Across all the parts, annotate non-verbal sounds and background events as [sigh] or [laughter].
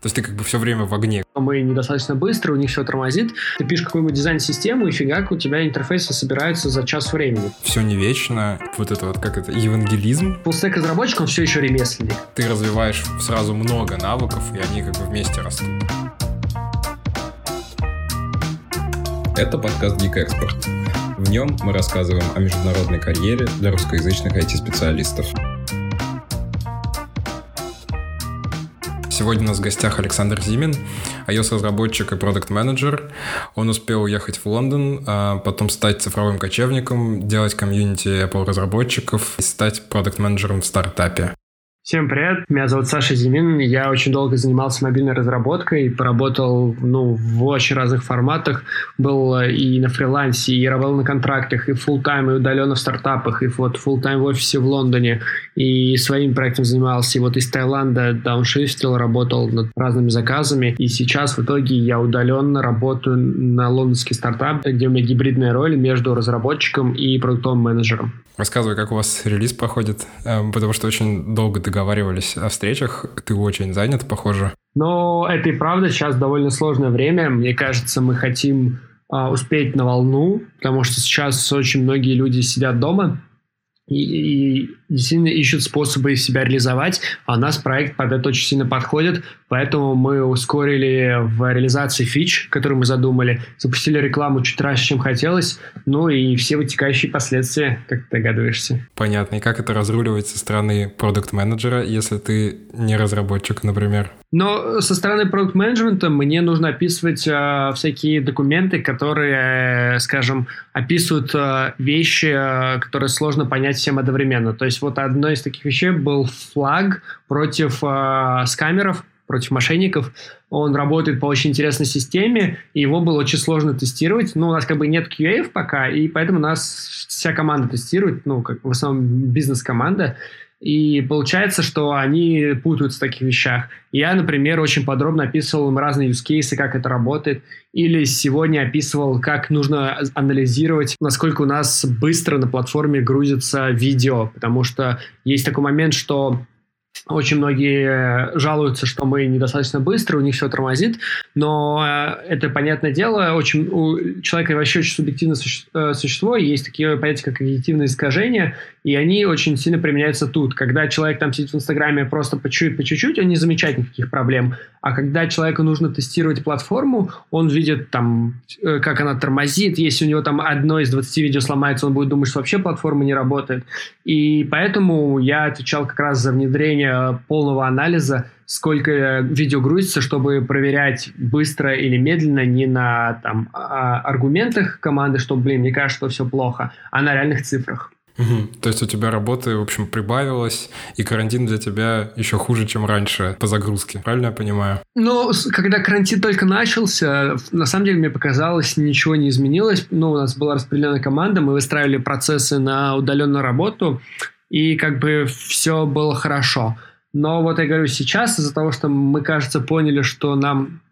То есть ты как бы все время в огне. Мы недостаточно быстро, у них все тормозит. Ты пишешь какую-нибудь дизайн-систему, и фигак, у тебя интерфейсы собираются за час времени. Все не вечно. Вот это вот, как это, евангелизм. Фуллстек разработчик, он все еще ремесленник. Ты развиваешь сразу много навыков, и они как бы вместе растут. Это подкаст Geek Expert. В нем мы рассказываем о международной карьере для русскоязычных IT-специалистов. Сегодня у нас в гостях Александр Зимин, iOS-разработчик и продукт-менеджер. Он успел уехать в Лондон, а потом стать цифровым кочевником, делать комьюнити Apple-разработчиков и стать продукт-менеджером в стартапе. Всем привет, меня зовут Саша Зимин, я очень долго занимался мобильной разработкой, поработал ну, в очень разных форматах, был э, и на фрилансе, и работал на контрактах, и full тайм и удаленно в стартапах, и вот full тайм в офисе в Лондоне, и своим проектом занимался, и вот из Таиланда дауншифтил, работал над разными заказами, и сейчас в итоге я удаленно работаю на лондонский стартап, где у меня гибридная роль между разработчиком и продуктовым менеджером. Рассказывай, как у вас релиз проходит, эм, потому что очень долго договаривались о встречах. Ты очень занят, похоже. Но это и правда сейчас довольно сложное время. Мне кажется, мы хотим а, успеть на волну, потому что сейчас очень многие люди сидят дома, и, и действительно ищут способы себя реализовать, а у нас проект под это очень сильно подходит, поэтому мы ускорили в реализации фич, которую мы задумали, запустили рекламу чуть раньше, чем хотелось, ну и все вытекающие последствия, как ты догадываешься. Понятно. И как это разруливать со стороны продукт-менеджера, если ты не разработчик, например? Но со стороны продукт менеджмента мне нужно описывать э, всякие документы, которые, скажем, описывают э, вещи, э, которые сложно понять всем одновременно. То есть вот одной из таких вещей был флаг против э, скамеров, против мошенников. Он работает по очень интересной системе, и его было очень сложно тестировать. Ну, у нас как бы нет QA пока, и поэтому у нас вся команда тестирует, ну, как в основном бизнес-команда. И получается, что они путаются в таких вещах. Я, например, очень подробно описывал им разные use как это работает. Или сегодня описывал, как нужно анализировать, насколько у нас быстро на платформе грузится видео. Потому что есть такой момент, что очень многие жалуются, что мы недостаточно быстро, у них все тормозит, но э, это, понятное дело, очень, у человека вообще очень субъективное э, существо, есть такие понятия, как когнитивные искажения, и они очень сильно применяются тут. Когда человек там сидит в Инстаграме просто по чуть-чуть, по чуть-чуть, он не замечает никаких проблем, а когда человеку нужно тестировать платформу, он видит там, э, как она тормозит, если у него там одно из 20 видео сломается, он будет думать, что вообще платформа не работает. И поэтому я отвечал как раз за внедрение полного анализа, сколько видео грузится, чтобы проверять быстро или медленно не на там, а, аргументах команды, что, блин, мне кажется, что все плохо, а на реальных цифрах. Угу. То есть у тебя работы, в общем, прибавилось, и карантин для тебя еще хуже, чем раньше по загрузке. Правильно я понимаю? Ну, когда карантин только начался, на самом деле мне показалось, ничего не изменилось. Ну, у нас была распределенная команда, мы выстраивали процессы на удаленную работу, и как бы все было хорошо. Но вот я говорю, сейчас из-за того, что мы, кажется, поняли, что нам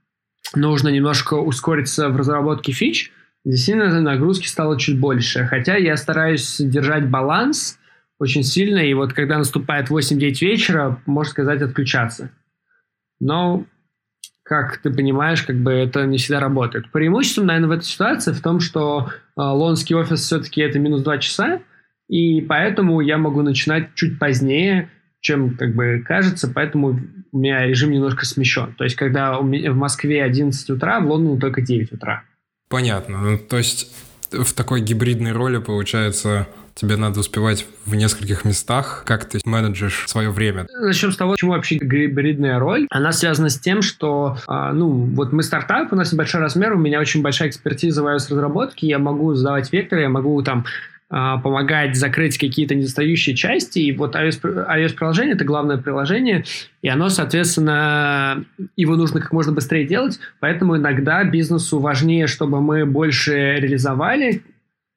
нужно немножко ускориться в разработке фич, действительно нагрузки стало чуть больше. Хотя я стараюсь держать баланс очень сильно, и вот когда наступает 8-9 вечера, можно сказать, отключаться. Но, как ты понимаешь, как бы это не всегда работает. Преимуществом, наверное, в этой ситуации в том, что э, лондонский офис все-таки это минус 2 часа, и поэтому я могу начинать чуть позднее, чем как бы кажется, поэтому у меня режим немножко смещен. То есть, когда в Москве 11 утра, в Лондоне только 9 утра. Понятно. Ну, то есть в такой гибридной роли, получается, тебе надо успевать в нескольких местах. Как ты менеджешь свое время? Начнем с того, почему вообще гибридная роль. Она связана с тем, что, а, ну, вот мы стартап, у нас небольшой размер, у меня очень большая экспертиза в iOS-разработке, я могу задавать векторы, я могу там помогать закрыть какие-то недостающие части. И вот iOS-приложение это главное приложение, и оно, соответственно, его нужно как можно быстрее делать, поэтому иногда бизнесу важнее, чтобы мы больше реализовали,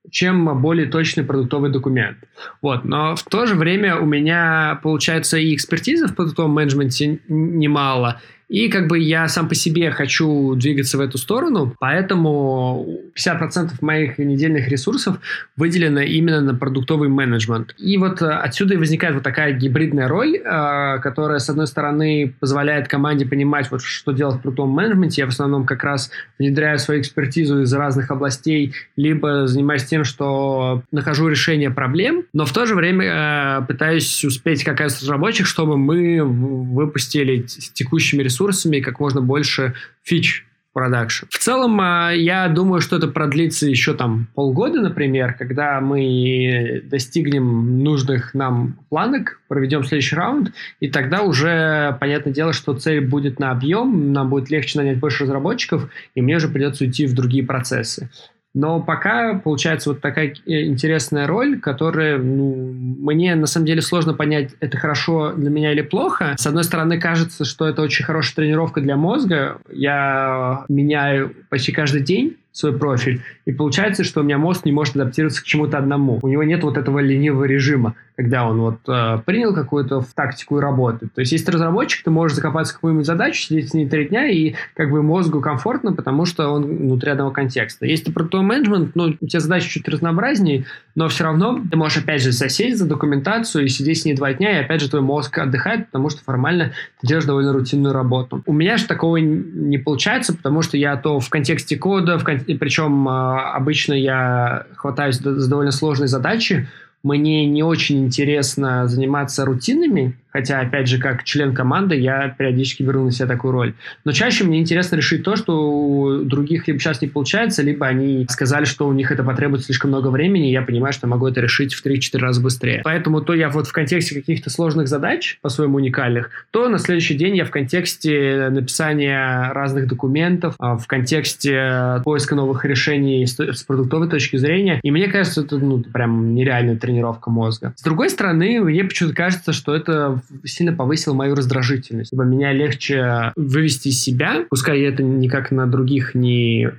чем более точный продуктовый документ. Вот. Но в то же время у меня, получается, и экспертизы в продуктовом менеджменте немало, И как бы я сам по себе хочу двигаться в эту сторону, поэтому 50% моих недельных ресурсов выделено именно на продуктовый менеджмент. И вот э, отсюда и возникает вот такая гибридная роль, э, которая, с одной стороны, позволяет команде понимать, вот, что делать в продуктовом менеджменте. Я в основном как раз внедряю свою экспертизу из разных областей, либо занимаюсь тем, что нахожу решение проблем, но в то же время э, пытаюсь успеть как раз разработчик, чтобы мы выпустили с текущими ресурсами ресурсами как можно больше фич продакшн. В целом, а, я думаю, что это продлится еще там полгода, например, когда мы достигнем нужных нам планок, проведем следующий раунд, и тогда уже, понятное дело, что цель будет на объем, нам будет легче нанять больше разработчиков, и мне уже придется уйти в другие процессы. Но пока получается вот такая э, интересная роль, которая ну, мне на самом деле сложно понять, это хорошо для меня или плохо. С одной стороны, кажется, что это очень хорошая тренировка для мозга. Я меняю почти каждый день свой профиль. И получается, что у меня мозг не может адаптироваться к чему-то одному. У него нет вот этого ленивого режима, когда он вот э, принял какую-то тактику и работает. То есть, если ты разработчик, ты можешь закопаться в какую-нибудь задачу, сидеть с ней три дня, и как бы мозгу комфортно, потому что он внутри одного контекста. Если ты продуктовый менеджмент, ну, у тебя задачи чуть разнообразнее, но все равно ты можешь опять же засесть за документацию и сидеть с ней два дня, и опять же твой мозг отдыхает, потому что формально ты делаешь довольно рутинную работу. У меня же такого не получается, потому что я то в контексте кода, в кон... причем а, обычно я хватаюсь за довольно сложные задачи, мне не очень интересно заниматься рутинами, Хотя, опять же, как член команды, я периодически беру на себя такую роль. Но чаще мне интересно решить то, что у других либо сейчас не получается, либо они сказали, что у них это потребует слишком много времени, и я понимаю, что могу это решить в 3-4 раза быстрее. Поэтому то я вот в контексте каких-то сложных задач, по-своему уникальных, то на следующий день я в контексте написания разных документов, а, в контексте поиска новых решений с продуктовой точки зрения. И мне кажется, это ну, прям нереальная тренировка мозга. С другой стороны, мне почему-то кажется, что это сильно повысил мою раздражительность. Типа, меня легче вывести из себя, пускай я это никак на других не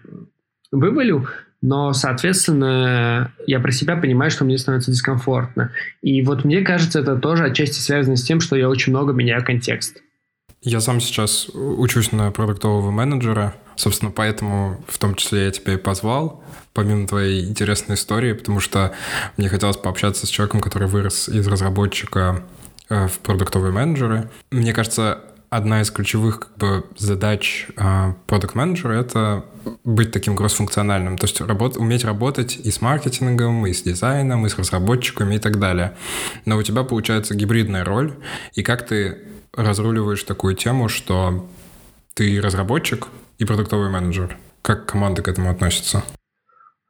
вывалю, но, соответственно, я про себя понимаю, что мне становится дискомфортно. И вот мне кажется, это тоже отчасти связано с тем, что я очень много меняю контекст. Я сам сейчас учусь на продуктового менеджера, собственно, поэтому в том числе я тебя и позвал, помимо твоей интересной истории, потому что мне хотелось пообщаться с человеком, который вырос из разработчика Э, в продуктовые менеджеры. Мне кажется, одна из ключевых как бы, задач э, продукт менеджера это быть таким гроссфункциональным, то есть работ, уметь работать и с маркетингом, и с дизайном, и с разработчиками и так далее. Но у тебя получается гибридная роль, и как ты разруливаешь такую тему, что ты разработчик и продуктовый менеджер? Как команда к этому относится?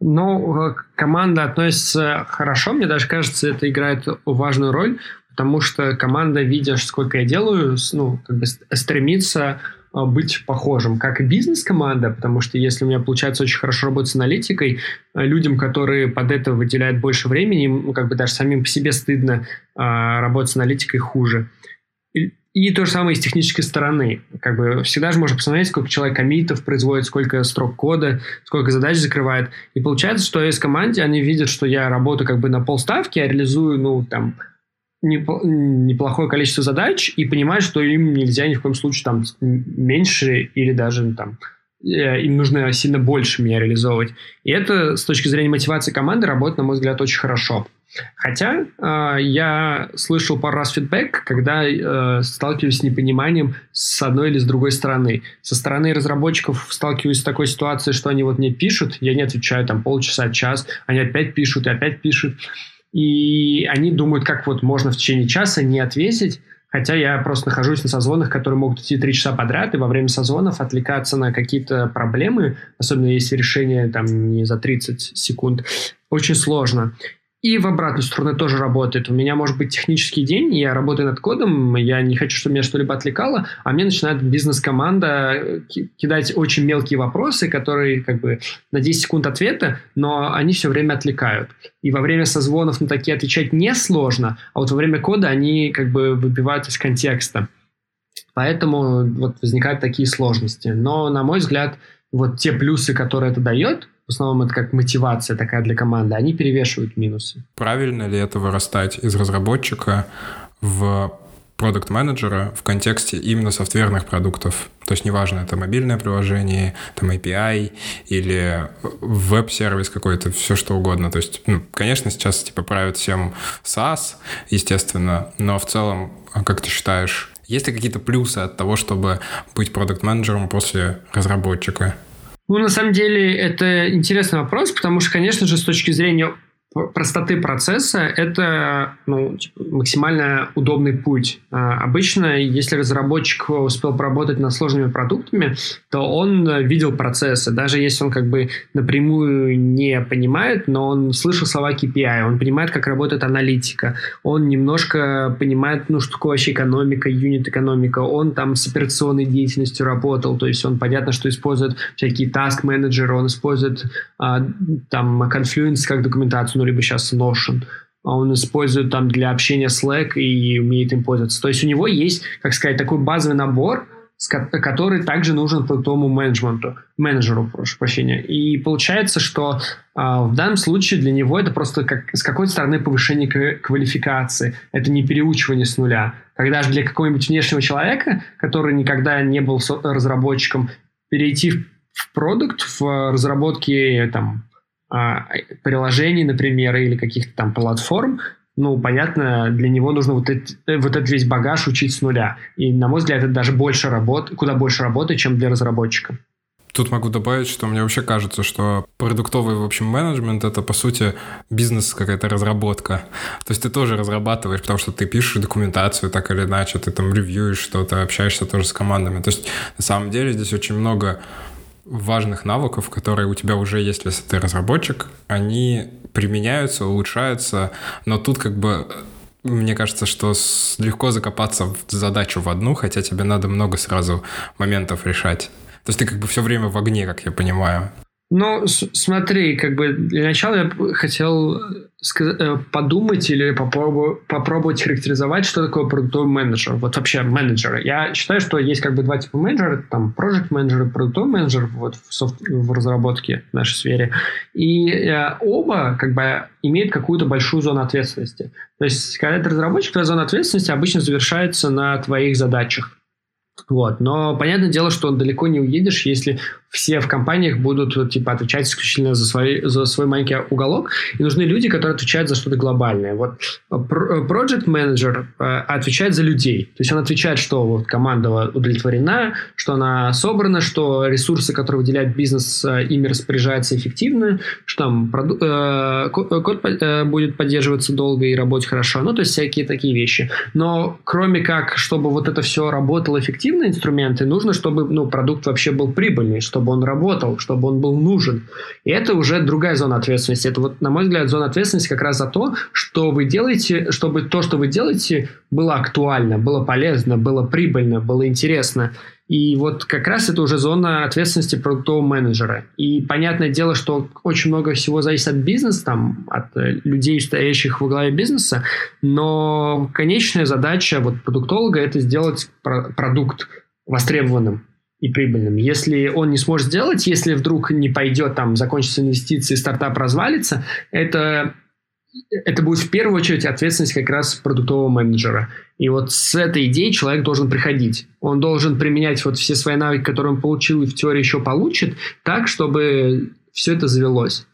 Ну, э, команда относится хорошо, мне даже кажется, это играет важную роль, потому что команда, видя, сколько я делаю, ну, как бы стремится а, быть похожим, как и бизнес-команда, потому что если у меня получается очень хорошо работать с аналитикой, а, людям, которые под это выделяют больше времени, ну, как бы даже самим по себе стыдно а, работать с аналитикой хуже. И то же самое и с технической стороны. Как бы всегда же можно посмотреть, сколько человек комитов производит, сколько строк кода, сколько задач закрывает. И получается, что из команде они видят, что я работаю как бы на полставки, я реализую, ну, там, неплохое количество задач и понимают, что им нельзя ни в коем случае там меньше или даже там э, им нужно сильно больше меня реализовывать. И это с точки зрения мотивации команды работает, на мой взгляд, очень хорошо. Хотя э, я слышал пару раз фидбэк, когда э, сталкиваюсь с непониманием с одной или с другой стороны. Со стороны разработчиков сталкиваюсь с такой ситуацией, что они вот мне пишут, я не отвечаю там полчаса, час, они опять пишут и опять пишут и они думают, как вот можно в течение часа не ответить, хотя я просто нахожусь на созвонах, которые могут идти три часа подряд, и во время созвонов отвлекаться на какие-то проблемы, особенно если решение там не за 30 секунд, очень сложно. И в обратную сторону тоже работает. У меня может быть технический день, я работаю над кодом, я не хочу, чтобы меня что-либо отвлекало, а мне начинает бизнес-команда э, кидать очень мелкие вопросы, которые как бы на 10 секунд ответа, но они все время отвлекают. И во время созвонов на такие отвечать несложно, а вот во время кода они как бы выбивают из контекста. Поэтому вот возникают такие сложности. Но, на мой взгляд, вот те плюсы, которые это дает, основном это как мотивация такая для команды, они перевешивают минусы. Правильно ли это вырастать из разработчика в продукт-менеджера в контексте именно софтверных продуктов. То есть неважно, это мобильное приложение, там API или веб-сервис какой-то, все что угодно. То есть, ну, конечно, сейчас типа правят всем SaaS, естественно, но в целом, а как ты считаешь, есть ли какие-то плюсы от того, чтобы быть продукт-менеджером после разработчика? Ну, на самом деле, это интересный вопрос, потому что, конечно же, с точки зрения простоты процесса это ну, типа, максимально удобный путь. А, обычно, если разработчик успел поработать над сложными продуктами, то он видел процессы. Даже если он как бы напрямую не понимает, но он слышал слова KPI, он понимает, как работает аналитика, он немножко понимает, ну, что такое вообще экономика, юнит-экономика, он там с операционной деятельностью работал, то есть он понятно, что использует всякие task-менеджеры, он использует а, там Confluence как документацию, ну, либо сейчас Notion, а он использует там для общения Slack и умеет им пользоваться. То есть у него есть, как сказать, такой базовый набор, который также нужен продуктовому менеджменту, менеджеру, прошу прощения. И получается, что а, в данном случае для него это просто как, с какой-то стороны повышение квалификации. Это не переучивание с нуля. Когда же для какого-нибудь внешнего человека, который никогда не был разработчиком, перейти в, продукт, в разработке там, приложений, например, или каких-то там платформ, ну, понятно, для него нужно вот, этот, вот этот весь багаж учить с нуля. И, на мой взгляд, это даже больше работы, куда больше работы, чем для разработчика. Тут могу добавить, что мне вообще кажется, что продуктовый, в общем, менеджмент — это, по сути, бизнес, какая-то разработка. То есть ты тоже разрабатываешь, потому что ты пишешь документацию так или иначе, ты там ревьюешь что-то, общаешься тоже с командами. То есть, на самом деле, здесь очень много важных навыков, которые у тебя уже есть, если ты разработчик, они применяются, улучшаются, но тут как бы мне кажется, что легко закопаться в задачу в одну, хотя тебе надо много сразу моментов решать. То есть ты как бы все время в огне, как я понимаю. Ну, смотри, как бы для начала я хотел э, подумать или попробовать, попробовать характеризовать, что такое продуктовый менеджер. Вот вообще менеджеры. Я считаю, что есть как бы два типа менеджера, там project менеджер и продуктовый менеджер вот в, софт, в разработке в нашей сфере. И э, оба как бы имеют какую-то большую зону ответственности. То есть, когда ты разработчик, твоя зона ответственности обычно завершается на твоих задачах. Вот. Но понятное дело, что далеко не уедешь, если все в компаниях будут типа отвечать исключительно за свой, за свой маленький уголок, и нужны люди, которые отвечают за что-то глобальное. Вот э, э, project manager э, отвечает за людей. То есть он отвечает, что вот команда удовлетворена, что она собрана, что ресурсы, которые выделяет бизнес, ими распоряжается эффективно, что там проду- э, код будет поддерживаться долго и работать хорошо. Ну, то есть всякие такие вещи. Но кроме как, чтобы вот это все работало эффективно, инструменты, нужно, чтобы ну, продукт вообще был прибыльный, чтобы чтобы он работал, чтобы он был нужен. И это уже другая зона ответственности. Это вот, на мой взгляд, зона ответственности как раз за то, что вы делаете, чтобы то, что вы делаете, было актуально, было полезно, было прибыльно, было интересно. И вот как раз это уже зона ответственности продуктового менеджера. И понятное дело, что очень много всего зависит от бизнеса, там, от э, людей, стоящих во главе бизнеса, но конечная задача вот продуктолога – это сделать продукт востребованным и прибыльным. Если он не сможет сделать, если вдруг не пойдет, там, закончится инвестиции, стартап развалится, это, это будет в первую очередь ответственность как раз продуктового менеджера. И вот с этой идеей человек должен приходить. Он должен применять вот все свои навыки, которые он получил и в теории еще получит, так, чтобы все это завелось.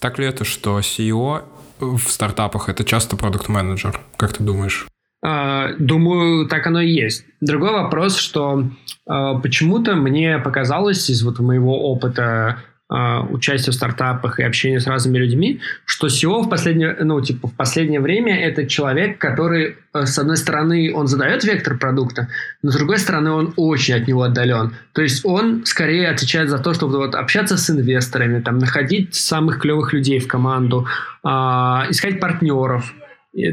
Так ли это, что CEO в стартапах это часто продукт-менеджер? Как ты думаешь? А, думаю, так оно и есть. Другой вопрос, что э, почему-то мне показалось из вот моего опыта э, участия в стартапах и общения с разными людьми, что SEO в последнее, ну, типа, в последнее время это человек, который, э, с одной стороны, он задает вектор продукта, но с другой стороны, он очень от него отдален. То есть он скорее отвечает за то, чтобы вот, общаться с инвесторами, там, находить самых клевых людей в команду, э, искать партнеров,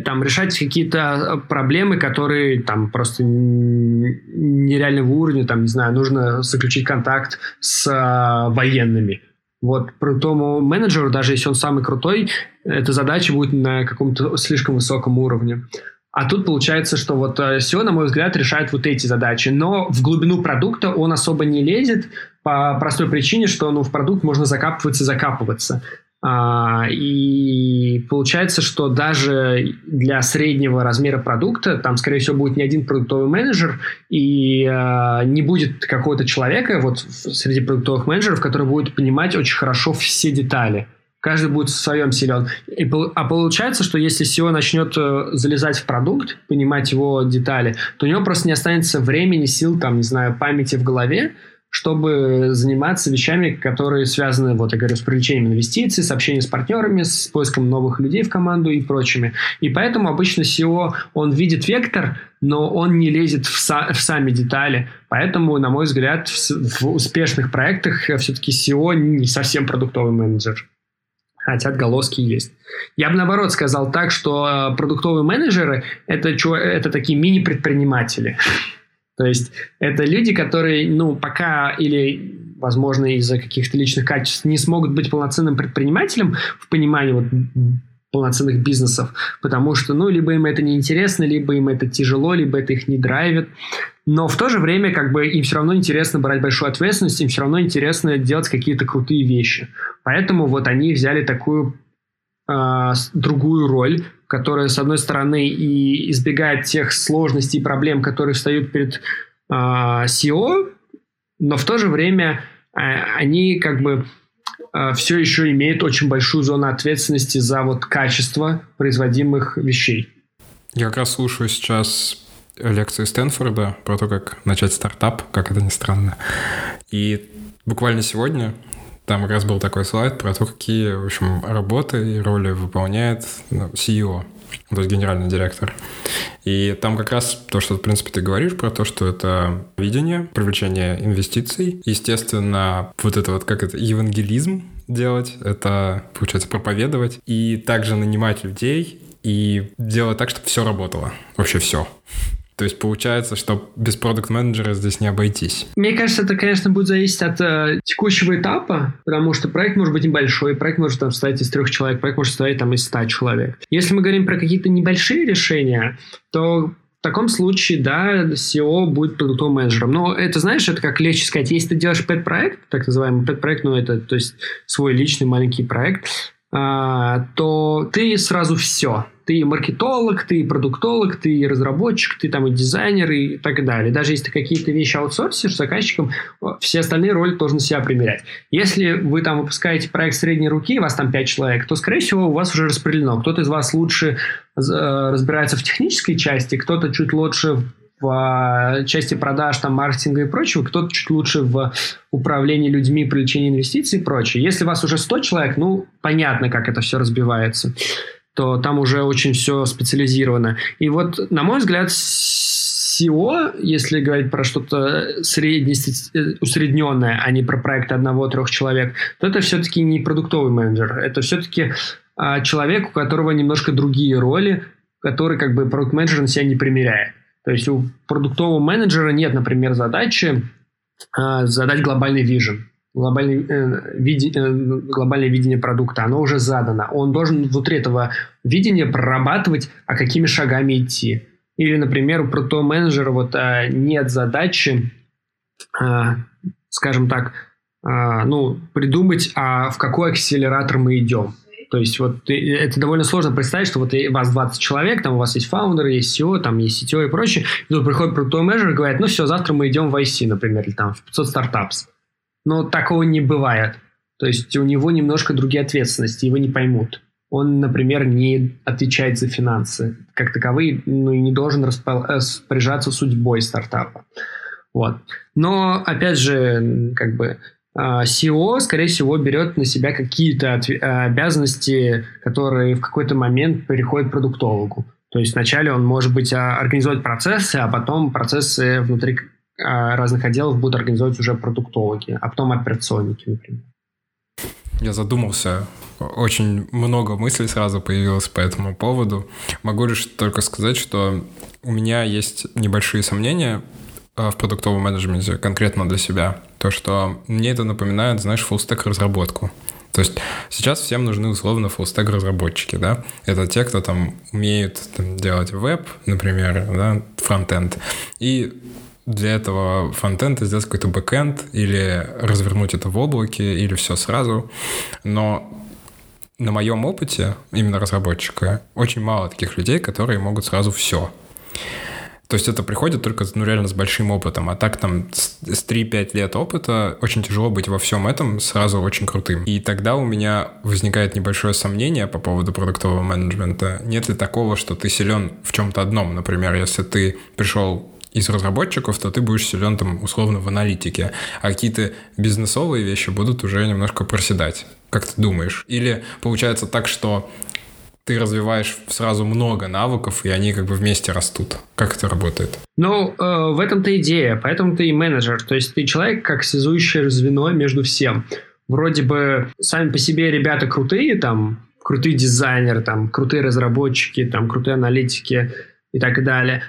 там решать какие-то э, проблемы, которые там просто нереального уровня, там, не знаю, нужно заключить контакт с а, военными. Вот крутому менеджеру, даже если он самый крутой, эта задача будет на каком-то слишком высоком уровне. А тут получается, что вот SEO, на мой взгляд, решает вот эти задачи. Но в глубину продукта он особо не лезет по простой причине, что ну, в продукт можно закапываться и закапываться. А, и получается, что даже для среднего размера продукта там, скорее всего, будет не один продуктовый менеджер, и а, не будет какого-то человека вот среди продуктовых менеджеров, который будет понимать очень хорошо все детали. Каждый будет в своем силен. И, а получается, что если SEO начнет э, залезать в продукт, понимать его детали, то у него просто не останется времени, сил, там, не знаю, памяти в голове, чтобы заниматься вещами, которые связаны, вот я говорю, с привлечением инвестиций, с общением с партнерами, с поиском новых людей в команду и прочими. И поэтому обычно SEO, он видит вектор, но он не лезет в, са- в сами детали. Поэтому, на мой взгляд, в, в успешных проектах все-таки SEO не совсем продуктовый менеджер. Хотя отголоски есть. Я бы наоборот сказал так, что продуктовые менеджеры это, это такие мини-предприниматели. То есть это люди, которые, ну, пока или, возможно, из-за каких-то личных качеств не смогут быть полноценным предпринимателем в понимании вот полноценных бизнесов, потому что, ну, либо им это неинтересно, либо им это тяжело, либо это их не драйвит. Но в то же время, как бы, им все равно интересно брать большую ответственность, им все равно интересно делать какие-то крутые вещи. Поэтому вот они взяли такую э, другую роль, которая, с одной стороны, и избегает тех сложностей и проблем, которые встают перед э, а, SEO, но в то же время э, они как бы э, все еще имеют очень большую зону ответственности за вот качество производимых вещей. Я как раз слушаю сейчас лекции Стэнфорда про то, как начать стартап, как это ни странно. И буквально сегодня там как раз был такой слайд про то, какие, в общем, работы и роли выполняет ну, CEO, то есть генеральный директор. И там как раз то, что, в принципе, ты говоришь про то, что это видение, привлечение инвестиций. Естественно, вот это вот, как это, евангелизм делать, это, получается, проповедовать. И также нанимать людей и делать так, чтобы все работало. Вообще все. То есть получается, что без продукт-менеджера здесь не обойтись. Мне кажется, это, конечно, будет зависеть от э, текущего этапа, потому что проект может быть небольшой, проект может там состоять из трех человек, проект может состоять там из ста человек. Если мы говорим про какие-то небольшие решения, то в таком случае, да, SEO будет продуктовым менеджером. Но это, знаешь, это как легче сказать, если ты делаешь пэт-проект, так называемый пэт-проект, ну, это, то есть свой личный маленький проект, а, то ты сразу все. Ты маркетолог, ты продуктолог, ты разработчик, ты там и дизайнер и так далее. Даже если ты какие-то вещи аутсорсишь заказчикам, все остальные роли должны себя примерять. Если вы там выпускаете проект средней руки, вас там 5 человек, то, скорее всего, у вас уже распределено. Кто-то из вас лучше э, разбирается в технической части, кто-то чуть лучше в а, части продаж, там, маркетинга и прочего, кто-то чуть лучше в управлении людьми, привлечении инвестиций и прочее. Если у вас уже 100 человек, ну, понятно, как это все разбивается, то там уже очень все специализировано. И вот, на мой взгляд, SEO, если говорить про что-то усредненное, а не про проект одного-трех человек, то это все-таки не продуктовый менеджер. Это все-таки а, человек, у которого немножко другие роли, который как бы продукт-менеджер на себя не примеряет. То есть у продуктового менеджера нет, например, задачи э, задать глобальный вижен, глобальный, э, види, э, глобальное видение продукта. Оно уже задано. Он должен внутри этого видения прорабатывать, а какими шагами идти. Или, например, у продуктового менеджера вот, э, нет задачи, э, скажем так, э, ну, придумать, а в какой акселератор мы идем. То есть вот это довольно сложно представить, что вот у вас 20 человек, там у вас есть фаундеры, есть SEO, там есть CTO и прочее. И тут приходит продуктовый менеджер и говорит, ну все, завтра мы идем в IC, например, или там в 500 стартапс. Но такого не бывает. То есть у него немножко другие ответственности, его не поймут. Он, например, не отвечает за финансы как таковые, ну и не должен распоряжаться судьбой стартапа. Вот. Но, опять же, как бы SEO, скорее всего, берет на себя какие-то обязанности, которые в какой-то момент переходят продуктологу. То есть вначале он, может быть, а, организовать процессы, а потом процессы внутри а, разных отделов будут организовывать уже продуктологи, а потом операционники, например. Я задумался. Очень много мыслей сразу появилось по этому поводу. Могу лишь только сказать, что у меня есть небольшие сомнения в продуктовом менеджменте конкретно для себя. То, что мне это напоминает, знаешь, fullstack разработку. То есть сейчас всем нужны условно fullstack разработчики, да? Это те, кто там умеют там, делать веб, например, да, фронтенд. И для этого фронтенда сделать какой-то бэкенд или развернуть это в облаке, или все сразу. Но на моем опыте, именно разработчика, очень мало таких людей, которые могут сразу все. То есть это приходит только, ну, реально с большим опытом. А так там с 3-5 лет опыта очень тяжело быть во всем этом сразу очень крутым. И тогда у меня возникает небольшое сомнение по поводу продуктового менеджмента. Нет ли такого, что ты силен в чем-то одном? Например, если ты пришел из разработчиков, то ты будешь силен там условно в аналитике, а какие-то бизнесовые вещи будут уже немножко проседать. Как ты думаешь? Или получается так, что ты развиваешь сразу много навыков, и они как бы вместе растут. Как это работает? Ну, э, в этом-то идея, поэтому ты и менеджер. То есть ты человек как связующее звено между всем. Вроде бы сами по себе ребята крутые, там, крутые дизайнеры, там, крутые разработчики, там, крутые аналитики и так далее.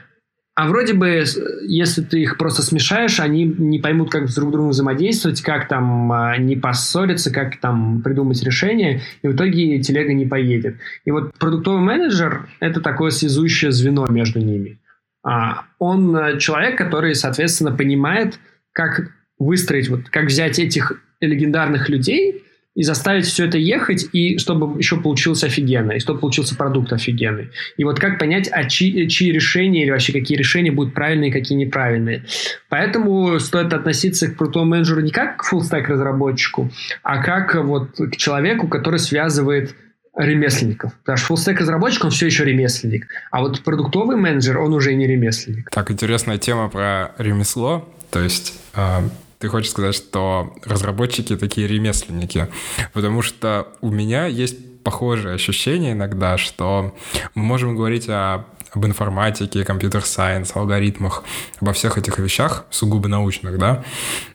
А вроде бы, если ты их просто смешаешь, они не поймут, как друг с другом взаимодействовать, как там а, не поссориться, как там придумать решение, и в итоге телега не поедет. И вот продуктовый менеджер — это такое связующее звено между ними. А, он э, человек, который, соответственно, понимает, как выстроить, вот, как взять этих легендарных людей и заставить все это ехать, и чтобы еще получился офигенно, и чтобы получился продукт офигенный. И вот как понять, а чьи, чьи решения или вообще какие решения будут правильные, какие неправильные. Поэтому стоит относиться к крутому менеджеру не как к фуллстек разработчику, а как вот к человеку, который связывает ремесленников. Потому что фуллстек разработчик, он все еще ремесленник. А вот продуктовый менеджер, он уже не ремесленник. Так, интересная тема про ремесло. То есть а, ты хочешь сказать, что разработчики такие ремесленники? Потому что у меня есть похожее ощущение иногда, что мы можем говорить о об информатике, компьютер-сайенс, алгоритмах, обо всех этих вещах, сугубо научных, да,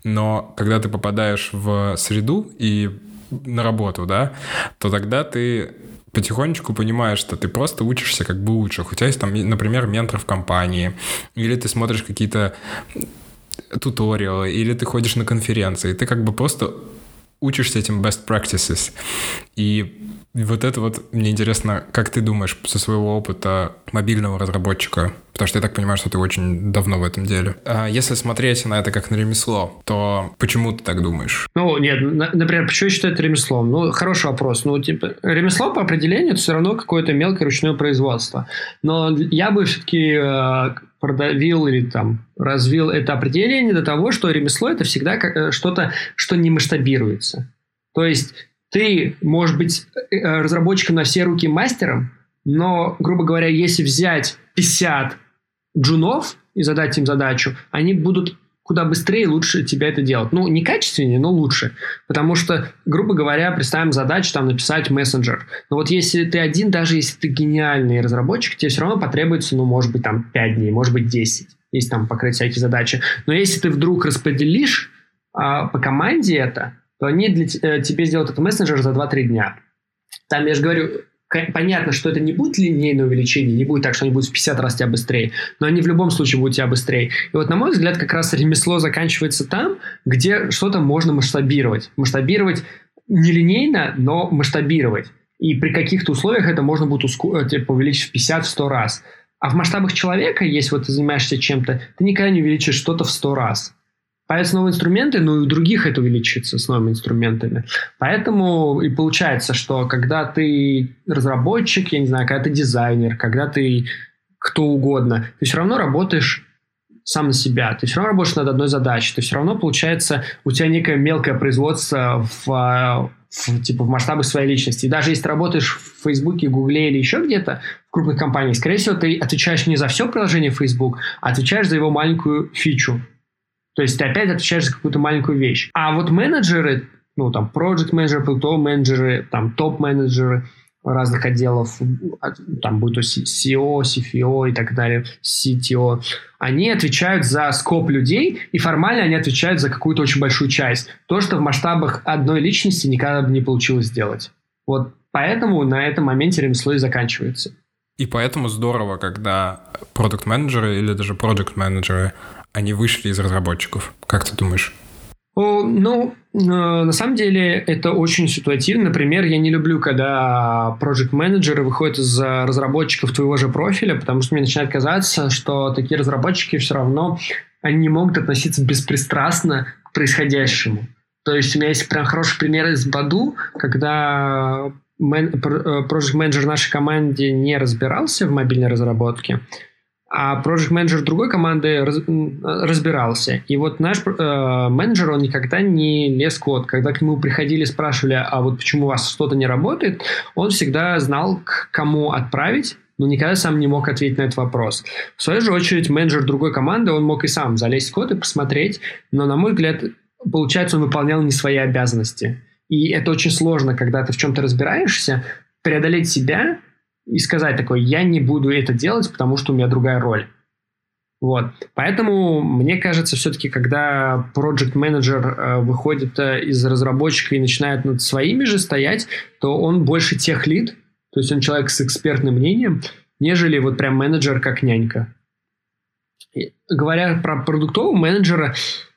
но когда ты попадаешь в среду и на работу, да, то тогда ты потихонечку понимаешь, что ты просто учишься как бы лучше. У тебя есть там, например, ментор в компании, или ты смотришь какие-то туториалы, или ты ходишь на конференции, ты как бы просто учишься этим best practices. И вот это вот мне интересно, как ты думаешь со своего опыта мобильного разработчика, потому что я так понимаю, что ты очень давно в этом деле. А если смотреть на это как на ремесло, то почему ты так думаешь? Ну, нет, например, почему я считаю это ремеслом? Ну, хороший вопрос. Ну, типа, ремесло по определению это все равно какое-то мелкое ручное производство. Но я бы все-таки э, продавил или там развил это определение до того, что ремесло это всегда э, что-то, что не масштабируется. То есть ты можешь быть э, разработчиком на все руки мастером, но, грубо говоря, если взять 50 джунов и задать им задачу, они будут куда быстрее и лучше тебя это делать. Ну, не качественнее, но лучше. Потому что, грубо говоря, представим задачу там написать мессенджер. Но вот если ты один, даже если ты гениальный разработчик, тебе все равно потребуется, ну, может быть, там 5 дней, может быть, 10, если там покрыть всякие задачи. Но если ты вдруг распределишь а, по команде это, то они для, э, тебе сделают этот мессенджер за 2-3 дня. Там, я же говорю, понятно, что это не будет линейное увеличение, не будет так, что они будут в 50 раз тебя быстрее, но они в любом случае будут тебя быстрее. И вот, на мой взгляд, как раз ремесло заканчивается там, где что-то можно масштабировать. Масштабировать нелинейно, но масштабировать. И при каких-то условиях это можно будет уску... Э, типа, увеличить в 50-100 раз. А в масштабах человека, если вот ты занимаешься чем-то, ты никогда не увеличишь что-то в 100 раз. Появятся новые инструменты, но и у других это увеличится с новыми инструментами. Поэтому и получается, что когда ты разработчик, я не знаю, когда ты дизайнер, когда ты кто угодно, ты все равно работаешь сам на себя, ты все равно работаешь над одной задачей, ты все равно, получается, у тебя некое мелкое производство в, в, типа, в масштабах своей личности. И даже если ты работаешь в Фейсбуке, Гугле или еще где-то, в крупных компаниях, скорее всего, ты отвечаешь не за все приложение Facebook, а отвечаешь за его маленькую фичу. То есть ты опять отвечаешь за какую-то маленькую вещь. А вот менеджеры, ну там project менеджеры, продуктовые менеджеры, там топ-менеджеры разных отделов, там будь то CEO, CFO и так далее, CTO, они отвечают за скоп людей, и формально они отвечают за какую-то очень большую часть. То, что в масштабах одной личности никогда бы не получилось сделать. Вот поэтому на этом моменте ремесло и заканчивается. И поэтому здорово, когда продукт-менеджеры или даже проект-менеджеры они вышли из разработчиков. Как ты думаешь? О, ну, э, на самом деле это очень ситуативно. Например, я не люблю, когда проект-менеджеры выходят из разработчиков твоего же профиля, потому что мне начинает казаться, что такие разработчики все равно они не могут относиться беспристрастно к происходящему. То есть у меня есть прям хороший пример из Баду, когда Project Manager нашей команде не разбирался в мобильной разработке, а Manager другой команды раз, разбирался. И вот наш э, менеджер, он никогда не лез в код. Когда к нему приходили, спрашивали, а вот почему у вас что-то не работает, он всегда знал, к кому отправить, но никогда сам не мог ответить на этот вопрос. В свою же очередь, менеджер другой команды, он мог и сам залезть в код и посмотреть, но, на мой взгляд, получается, он выполнял не свои обязанности. И это очень сложно, когда ты в чем-то разбираешься, преодолеть себя и сказать такой, я не буду это делать, потому что у меня другая роль. Вот. Поэтому, мне кажется, все-таки, когда project менеджер э, выходит э, из разработчика и начинает над своими же стоять, то он больше тех лид, то есть он человек с экспертным мнением, нежели вот прям менеджер как нянька. И, говоря про продуктового менеджера,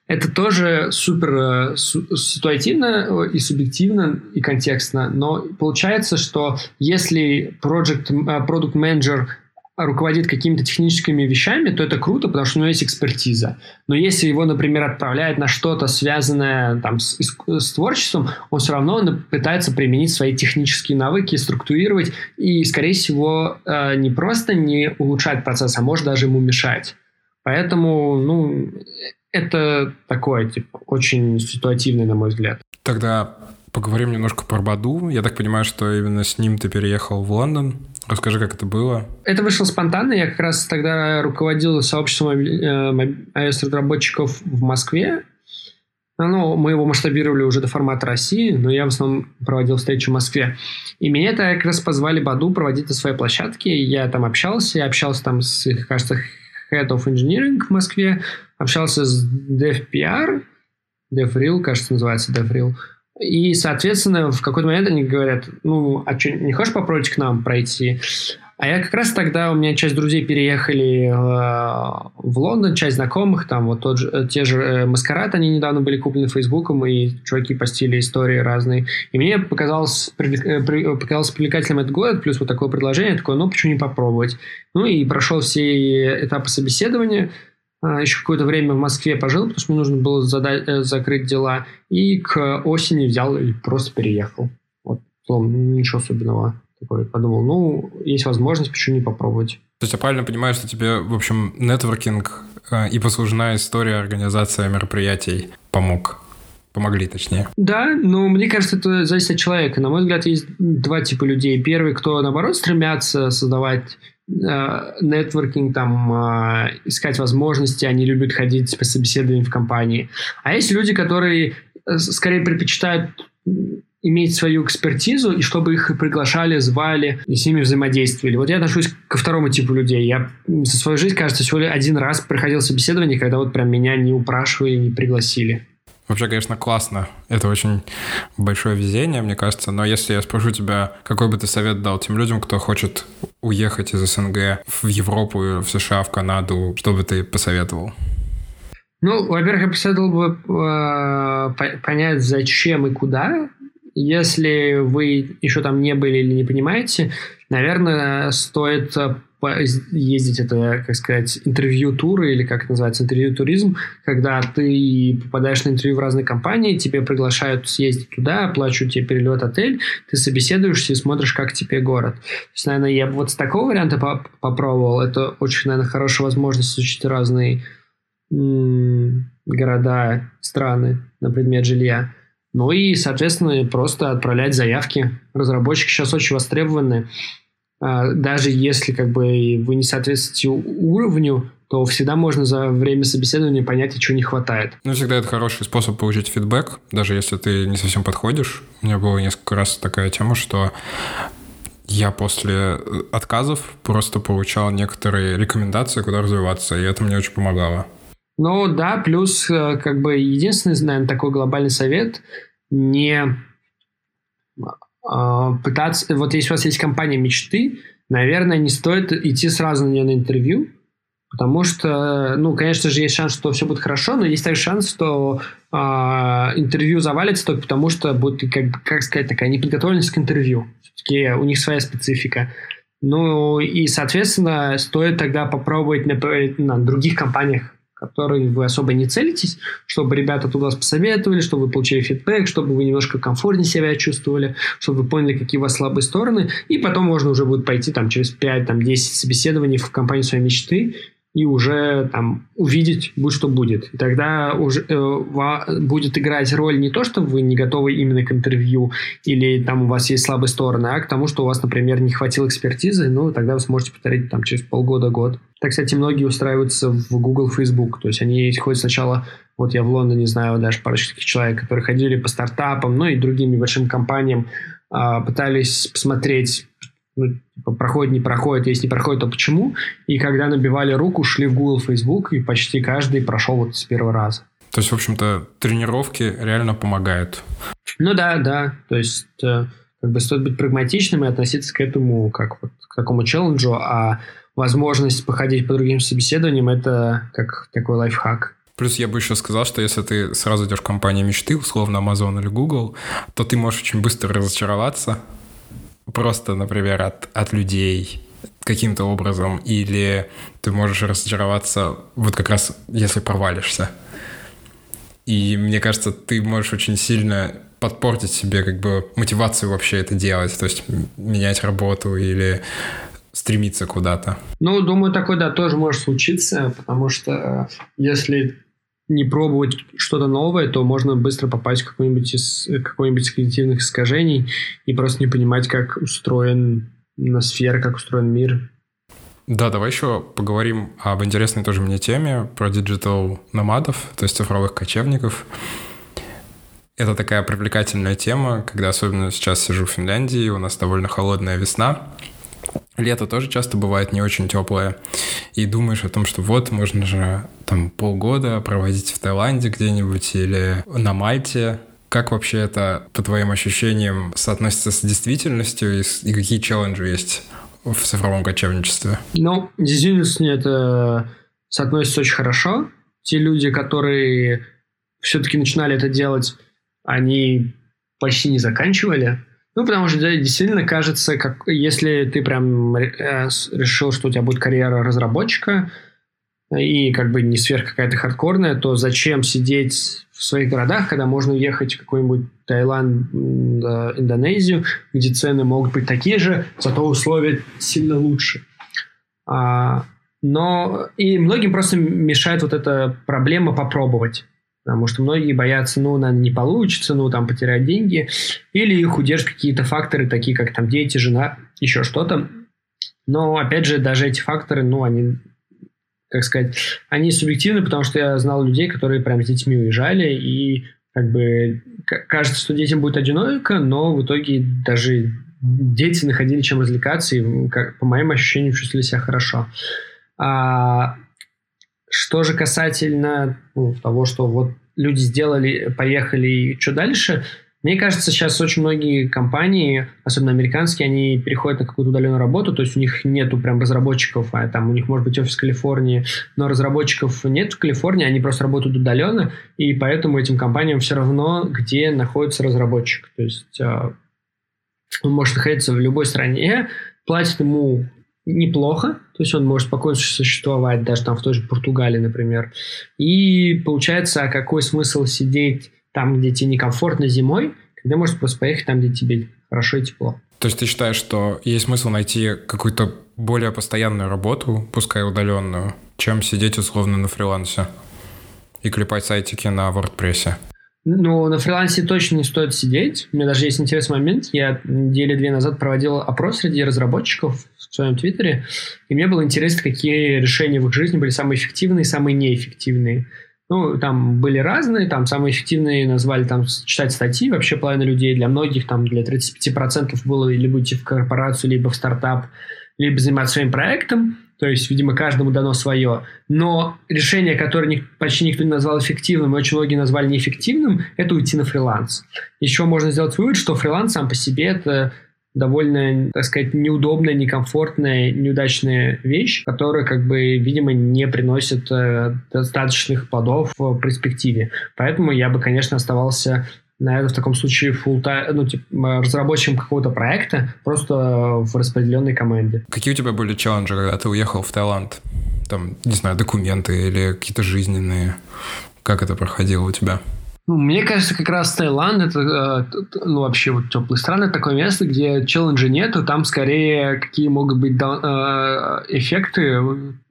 это тоже супер э, ситуативно и субъективно и контекстно, но получается, что если project, э, product manager руководит какими-то техническими вещами, то это круто, потому что у него есть экспертиза. Но если его, например, отправляют на что-то связанное там, с, с творчеством, он все равно пытается применить свои технические навыки, структурировать и, скорее всего, э, не просто не улучшать процесс, а может даже ему мешать. Поэтому, ну, это такое, типа, очень ситуативный, на мой взгляд. Тогда поговорим немножко про Баду. Я так понимаю, что именно с ним ты переехал в Лондон. Расскажи, как это было. Это вышло спонтанно. Я как раз тогда руководил сообществом э, iOS-разработчиков в Москве. Ну, мы его масштабировали уже до формата России, но я в основном проводил встречу в Москве. И меня это как раз позвали Баду проводить на своей площадке. Я там общался, я общался там с, кажется, Head of Engineering в Москве, общался с DevPR, DevReal, кажется, называется DevReal, и, соответственно, в какой-то момент они говорят, ну, а что, не хочешь попробовать к нам пройти? А я как раз тогда, у меня часть друзей переехали э, в Лондон, часть знакомых, там вот тот же, э, те же э, Маскарад, они недавно были куплены Фейсбуком, и чуваки постили истории разные. И мне показалось, э, при, показалось привлекательным этот год, плюс вот такое предложение, такое, ну, почему не попробовать? Ну, и прошел все этапы собеседования, а, еще какое-то время в Москве пожил, потому что мне нужно было задать, э, закрыть дела, и к осени взял и просто переехал. Вот, ничего особенного такой подумал, ну, есть возможность, почему не попробовать. То есть я правильно понимаю, что тебе, в общем, нетворкинг э, и послужная история организации мероприятий помог? Помогли, точнее. Да, но мне кажется, это зависит от человека. На мой взгляд, есть два типа людей. Первый, кто, наоборот, стремятся создавать э, нетворкинг, там, э, искать возможности, они любят ходить по собеседованиям в компании. А есть люди, которые скорее предпочитают иметь свою экспертизу, и чтобы их приглашали, звали, и с ними взаимодействовали. Вот я отношусь ко второму типу людей. Я за свою жизнь, кажется, всего лишь один раз проходил собеседование, когда вот прям меня не упрашивали, не пригласили. Вообще, конечно, классно. Это очень большое везение, мне кажется. Но если я спрошу тебя, какой бы ты совет дал тем людям, кто хочет уехать из СНГ в Европу, в США, в Канаду, что бы ты посоветовал? Ну, во-первых, я посоветовал бы э, понять, зачем и куда если вы еще там не были или не понимаете, наверное, стоит э, ездить это, как сказать, интервью-туры или как это называется, интервью-туризм, когда ты попадаешь на интервью в разные компании, тебе приглашают съездить туда, оплачивают тебе перелет, отель, ты собеседуешься и смотришь, как тебе город. То есть, наверное, я бы вот с такого варианта поп попробовал. Это очень, наверное, хорошая возможность изучить разные города, страны на предмет жилья. Ну и, соответственно, просто отправлять заявки. Разработчики сейчас очень востребованы. А, даже если как бы вы не соответствуете уровню, то всегда можно за время собеседования понять, чего не хватает. Ну, всегда это хороший способ получить фидбэк, даже если ты не совсем подходишь. У меня было несколько раз такая тема, что я после отказов просто получал некоторые рекомендации, куда развиваться, и это мне очень помогало. Ну да, плюс э, как бы единственный, наверное, такой глобальный совет не э, пытаться... Вот если у вас есть компания мечты, наверное, не стоит идти сразу на нее на интервью, потому что, ну, конечно же, есть шанс, что все будет хорошо, но есть также шанс, что э, интервью завалится только потому, что будет, как, как сказать, такая неподготовленность к интервью. Все-таки у них своя специфика. Ну и, соответственно, стоит тогда попробовать на, на других компаниях который вы особо не целитесь, чтобы ребята тут вас посоветовали, чтобы вы получили фидбэк, чтобы вы немножко комфортнее себя чувствовали, чтобы вы поняли, какие у вас слабые стороны, и потом можно уже будет пойти там через 5-10 там, собеседований в компанию своей мечты и уже там увидеть, будь что будет. И тогда уже э, будет играть роль не то, что вы не готовы именно к интервью или там у вас есть слабые стороны, а к тому, что у вас, например, не хватило экспертизы, ну, тогда вы сможете повторить там через полгода-год. Так, кстати, многие устраиваются в Google, Facebook, то есть они ходят сначала, вот я в Лондоне знаю даже парочку таких человек, которые ходили по стартапам, ну и другим небольшим компаниям, а, пытались посмотреть, ну, типа, проходит, не проходит, если не проходит, то почему? И когда набивали руку, шли в Google, Facebook, и почти каждый прошел вот с первого раза. То есть, в общем-то, тренировки реально помогают. Ну да, да. То есть, э, как бы стоит быть прагматичным и относиться к этому как вот к такому челленджу, а возможность походить по другим собеседованиям это как такой лайфхак. Плюс я бы еще сказал, что если ты сразу идешь в компанию мечты, условно Amazon или Google, то ты можешь очень быстро разочароваться, просто, например, от, от людей каким-то образом, или ты можешь разочароваться вот как раз, если провалишься. И мне кажется, ты можешь очень сильно подпортить себе как бы мотивацию вообще это делать, то есть менять работу или стремиться куда-то. Ну, думаю, такое, да, тоже может случиться, потому что э, если не пробовать что-то новое, то можно быстро попасть в какой-нибудь из какой-нибудь когнитивных искажений и просто не понимать, как устроен на сфера, как устроен мир. Да, давай еще поговорим об интересной тоже мне теме про digital nomad ов, то есть цифровых кочевников. Это такая привлекательная тема, когда особенно сейчас сижу в Финляндии, у нас довольно холодная весна, Лето тоже часто бывает не очень теплое. И думаешь о том, что вот можно же там полгода проводить в Таиланде где-нибудь или на Мальте. Как вообще это, по твоим ощущениям, соотносится с действительностью и, и какие челленджи есть в цифровом кочевничестве? Ну, действительно, это соотносится очень хорошо. Те люди, которые все-таки начинали это делать, они почти не заканчивали. Ну, потому что действительно кажется, как если ты прям э, решил, что у тебя будет карьера разработчика, и как бы не сверх какая-то хардкорная, то зачем сидеть в своих городах, когда можно уехать в какой-нибудь Таиланд, Индонезию, где цены могут быть такие же, зато условия сильно лучше. А, но и многим просто мешает вот эта проблема попробовать. Потому что многие боятся, ну, наверное, не получится, ну, там, потерять деньги. Или их удержат какие-то факторы, такие как там дети, жена, еще что-то. Но, опять же, даже эти факторы, ну, они, как сказать, они субъективны, потому что я знал людей, которые прям с детьми уезжали, и как бы кажется, что детям будет одиноко, но в итоге даже дети находили чем развлекаться, и, как, по моим ощущениям, чувствовали себя хорошо. А, что же касательно ну, того, что вот люди сделали, поехали и что дальше, мне кажется, сейчас очень многие компании, особенно американские, они переходят на какую-то удаленную работу, то есть у них нету прям разработчиков, а там у них может быть офис в Калифорнии, но разработчиков нет в Калифорнии, они просто работают удаленно, и поэтому этим компаниям все равно, где находится разработчик. То есть э, он может находиться в любой стране, платит ему неплохо, то есть он может спокойно существовать даже там в той же Португалии, например. И получается, а какой смысл сидеть там, где тебе некомфортно зимой, когда можешь просто поехать там, где тебе хорошо и тепло. То есть ты считаешь, что есть смысл найти какую-то более постоянную работу, пускай удаленную, чем сидеть условно на фрилансе и клепать сайтики на WordPress? Ну, на фрилансе точно не стоит сидеть. У меня даже есть интересный момент. Я недели две назад проводил опрос среди разработчиков в своем твиттере, и мне было интересно, какие решения в их жизни были самые эффективные и самые неэффективные. Ну, там были разные, там самые эффективные назвали там читать статьи, вообще половина людей, для многих, там для 35% было либо идти в корпорацию, либо в стартап, либо заниматься своим проектом, то есть, видимо, каждому дано свое. Но решение, которое почти никто не назвал эффективным, и очень многие назвали неэффективным, это уйти на фриланс. Еще можно сделать вывод, что фриланс сам по себе это довольно, так сказать, неудобная, некомфортная, неудачная вещь, которая, как бы, видимо, не приносит э, достаточных плодов в перспективе. Поэтому я бы, конечно, оставался наверное, в таком случае full time, ну, типа, разработчиком какого-то проекта просто в распределенной команде. Какие у тебя были челленджи, когда ты уехал в Таиланд? там, не знаю, документы или какие-то жизненные? Как это проходило у тебя? Ну, мне кажется, как раз Таиланд это, э, ну, вообще вот теплые страны, такое место, где челленджа нету, там скорее какие могут быть э, эффекты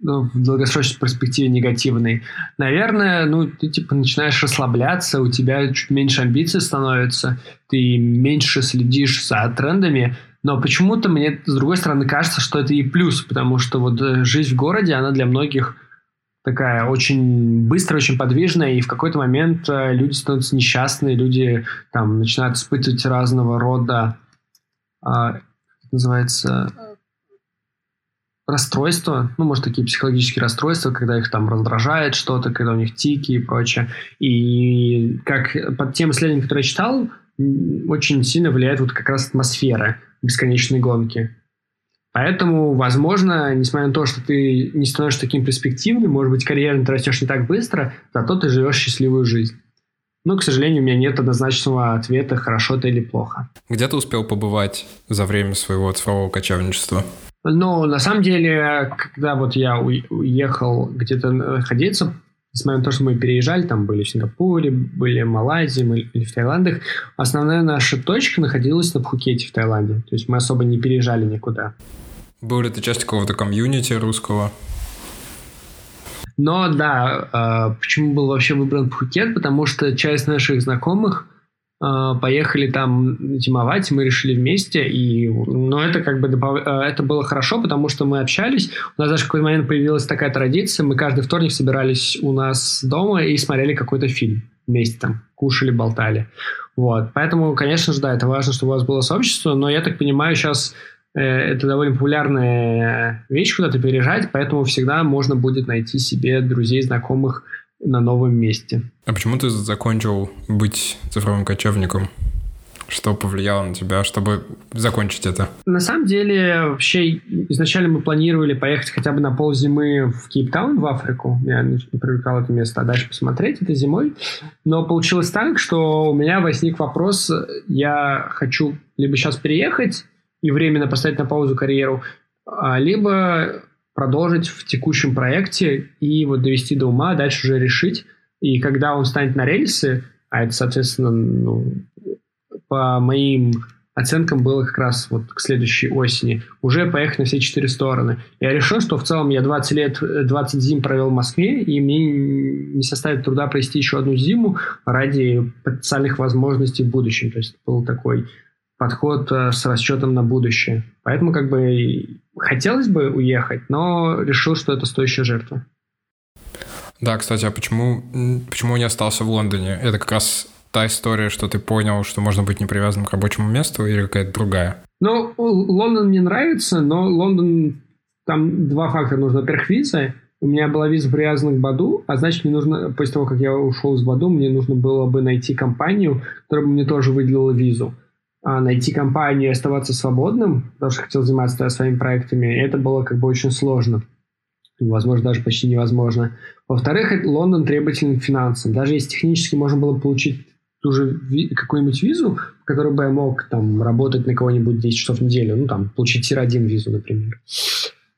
ну, в долгосрочной перспективе негативные. Наверное, ну, ты типа начинаешь расслабляться, у тебя чуть меньше амбиций становится, ты меньше следишь за трендами, но почему-то мне, с другой стороны, кажется, что это и плюс, потому что вот э, жизнь в городе, она для многих такая очень быстрая, очень подвижная, и в какой-то момент э, люди становятся несчастные, люди там начинают испытывать разного рода, а, называется, расстройства, ну, может, такие психологические расстройства, когда их там раздражает что-то, когда у них тики и прочее. И как под тем исследованием, которые я читал, очень сильно влияет вот как раз атмосфера бесконечной гонки. Поэтому, возможно, несмотря на то, что ты не становишься таким перспективным, может быть, карьерно ты растешь не так быстро, зато ты живешь счастливую жизнь. Но, к сожалению, у меня нет однозначного ответа, хорошо это или плохо. Где ты успел побывать за время своего цифрового кочевничества? Ну, на самом деле, когда вот я уехал где-то находиться, несмотря на то, что мы переезжали, там были в Сингапуре, были в Малайзии, были в Таиландах, основная наша точка находилась на Пхукете в Таиланде. То есть мы особо не переезжали никуда. Был ли ты частью какого-то комьюнити русского? Но да, э, почему был вообще выбран Пхукет? Потому что часть наших знакомых э, поехали там зимовать, мы решили вместе, и, но это как бы добав... э, это было хорошо, потому что мы общались. У нас даже в какой-то момент появилась такая традиция, мы каждый вторник собирались у нас дома и смотрели какой-то фильм вместе там, кушали, болтали. Вот. Поэтому, конечно же, да, это важно, чтобы у вас было сообщество, но я так понимаю, сейчас это довольно популярная вещь куда-то переезжать, поэтому всегда можно будет найти себе друзей, знакомых на новом месте. А почему ты закончил быть цифровым кочевником? Что повлияло на тебя, чтобы закончить это? На самом деле, вообще, изначально мы планировали поехать хотя бы на пол зимы в Кейптаун, в Африку. Я не привлекал это место, а дальше посмотреть это зимой. Но получилось так, что у меня возник вопрос, я хочу либо сейчас переехать, и временно поставить на паузу карьеру, а, либо продолжить в текущем проекте и вот довести до ума, а дальше уже решить. И когда он станет на рельсы, а это, соответственно, ну, по моим оценкам было как раз вот к следующей осени, уже поехать на все четыре стороны. Я решил, что в целом я 20 лет, 20 зим провел в Москве, и мне не составит труда провести еще одну зиму ради потенциальных возможностей в будущем. То есть был такой подход э, с расчетом на будущее. Поэтому как бы хотелось бы уехать, но решил, что это стоящая жертва. Да, кстати, а почему, почему не остался в Лондоне? Это как раз та история, что ты понял, что можно быть не привязанным к рабочему месту или какая-то другая? Ну, Лондон мне нравится, но Лондон, там два фактора нужно. Во-первых, виза. У меня была виза привязана к Баду, а значит, мне нужно, после того, как я ушел из Баду, мне нужно было бы найти компанию, которая бы мне тоже выделила визу. А, найти компанию и оставаться свободным, потому что хотел заниматься своими проектами, это было как бы очень сложно. Возможно, даже почти невозможно. Во-вторых, Лондон требователен к финансам. Даже если технически можно было получить ту же какую-нибудь визу, в которой бы я мог там работать на кого-нибудь 10 часов в неделю, ну там, получить тир-1 визу, например,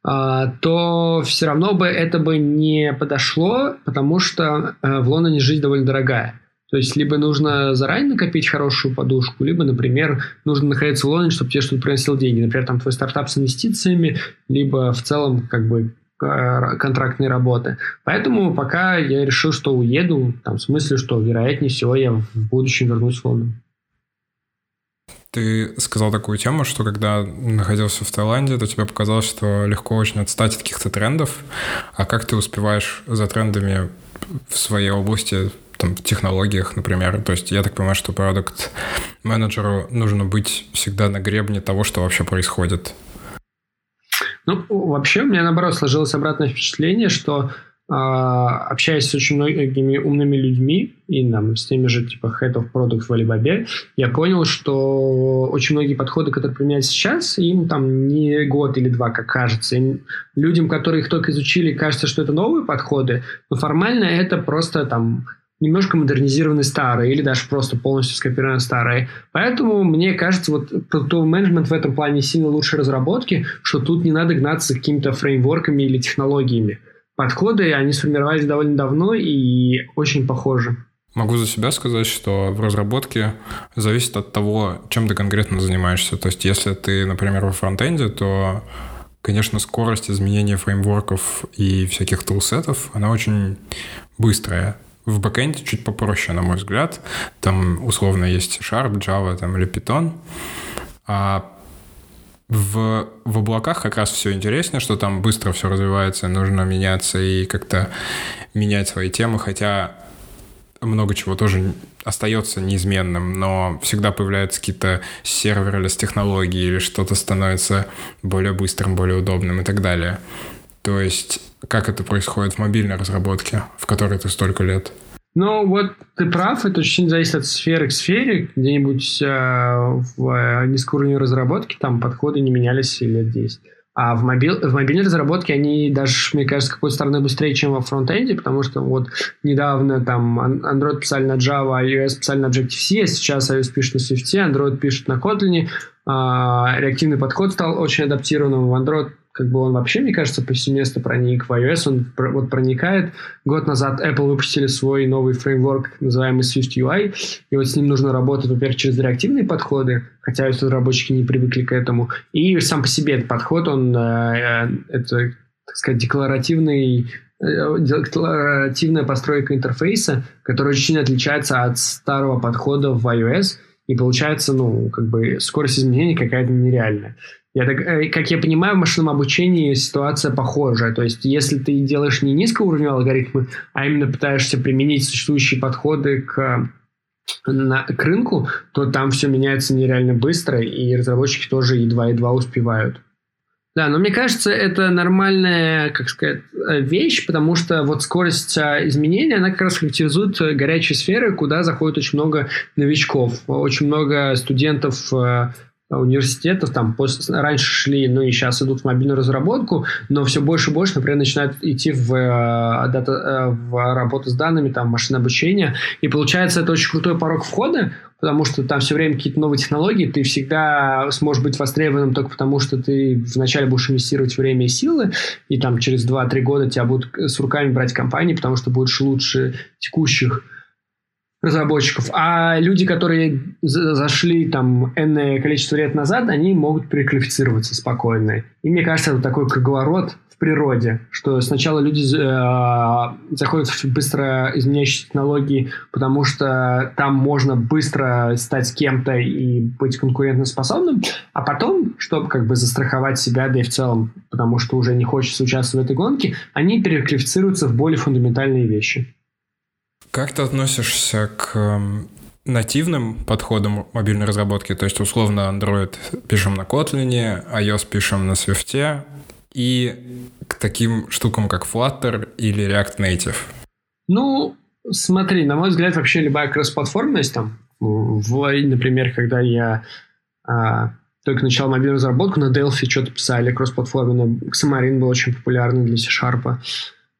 а, то все равно бы это бы не подошло, потому что э, в Лондоне жизнь довольно дорогая. То есть либо нужно заранее накопить хорошую подушку, либо, например, нужно находиться в Лондоне, чтобы тебе что-то приносил деньги. Например, там твой стартап с инвестициями, либо в целом как бы контрактные работы. Поэтому пока я решил, что уеду, там, в смысле, что вероятнее всего я в будущем вернусь в Лондон. Ты сказал такую тему, что когда находился в Таиланде, то тебе показалось, что легко очень отстать от каких-то трендов. А как ты успеваешь за трендами в своей области там, в технологиях, например. То есть я так понимаю, что продукт менеджеру нужно быть всегда на гребне того, что вообще происходит. Ну, вообще, у меня, наоборот, сложилось обратное впечатление, что э, общаясь с очень многими умными людьми и там, с теми же типа head of product в Alibaba, я понял, что очень многие подходы, которые применяют сейчас, им там не год или два, как кажется. Им, людям, которые их только изучили, кажется, что это новые подходы, но формально это просто там немножко модернизированы старые или даже просто полностью скопированы старые. Поэтому мне кажется, вот продуктовый менеджмент в этом плане сильно лучше разработки, что тут не надо гнаться какими-то фреймворками или технологиями. подходы, они сформировались довольно давно и очень похожи. Могу за себя сказать, что в разработке зависит от того, чем ты конкретно занимаешься. То есть, если ты, например, во фронтенде, то, конечно, скорость изменения фреймворков и всяких тулсетов, она очень быстрая. В бэкэнде чуть попроще, на мой взгляд. Там, условно, есть Sharp, Java там, или Python. А в, в облаках как раз все интереснее, что там быстро все развивается, нужно меняться и как-то менять свои темы, хотя много чего тоже остается неизменным, но всегда появляются какие-то серверы с технологии или что-то становится более быстрым, более удобным и так далее. То есть как это происходит в мобильной разработке, в которой ты столько лет? Ну, вот ты прав, это очень зависит от сферы к сфере. Где-нибудь э, в э, низкоуровневой разработке там подходы не менялись лет 10. А в, мобиль, в мобильной разработке они даже, мне кажется, с какой-то стороны быстрее, чем во фронтенде, потому что вот недавно там Android писали на Java, iOS писали на Objective-C, а сейчас iOS пишет на Swift, Android пишет на Kotlin, а, реактивный подход стал очень адаптированным. В Android как бы он вообще, мне кажется, повсеместно проник в iOS, он вот проникает. Год назад Apple выпустили свой новый фреймворк, называемый Swift UI, и вот с ним нужно работать, во-первых, через реактивные подходы, хотя разработчики не привыкли к этому, и сам по себе этот подход, он, э, э это, так сказать, декларативный э, декларативная постройка интерфейса, которая очень отличается от старого подхода в iOS, и получается, ну, как бы скорость изменений какая-то нереальная. Я так, э, как я понимаю, в машинном обучении ситуация похожая. То есть, если ты делаешь не низкоуровневые алгоритмы, а именно пытаешься применить существующие подходы к на, к рынку, то там все меняется нереально быстро, и разработчики тоже едва-едва успевают. Да, но мне кажется, это нормальная, как сказать, вещь, потому что вот скорость а, изменения, она как раз характеризует горячие сферы, куда заходит очень много новичков, очень много студентов э, университетов там после, раньше шли, ну и сейчас идут в мобильную разработку, но все больше и больше, например, начинают идти в, э, дата, э, в работу с данными, там, машинное обучение, и получается это очень крутой порог входа, потому что там все время какие-то новые технологии, ты всегда сможешь быть востребованным только потому, что ты вначале будешь инвестировать время и силы, и там через 2-3 года тебя будут с руками брать компании, потому что будешь лучше текущих разработчиков, а люди, которые зашли там энное количество лет назад, они могут переквалифицироваться спокойно. И мне кажется, это такой круговорот в природе, что сначала люди э, заходят в быстро изменяющиеся технологии, потому что там можно быстро стать кем-то и быть конкурентоспособным, а потом, чтобы как бы застраховать себя, да и в целом, потому что уже не хочется участвовать в этой гонке, они переквалифицируются в более фундаментальные вещи. Как ты относишься к эм, нативным подходам мобильной разработки? То есть, условно, Android пишем на Kotlin, iOS пишем на Swift, и к таким штукам, как Flutter или React Native? Ну, смотри, на мой взгляд, вообще любая кроссплатформенность, там, в, например, когда я а, только начал мобильную разработку, на Delphi что-то писали кроссплатформенно, Xamarin был очень популярный для C-Sharp,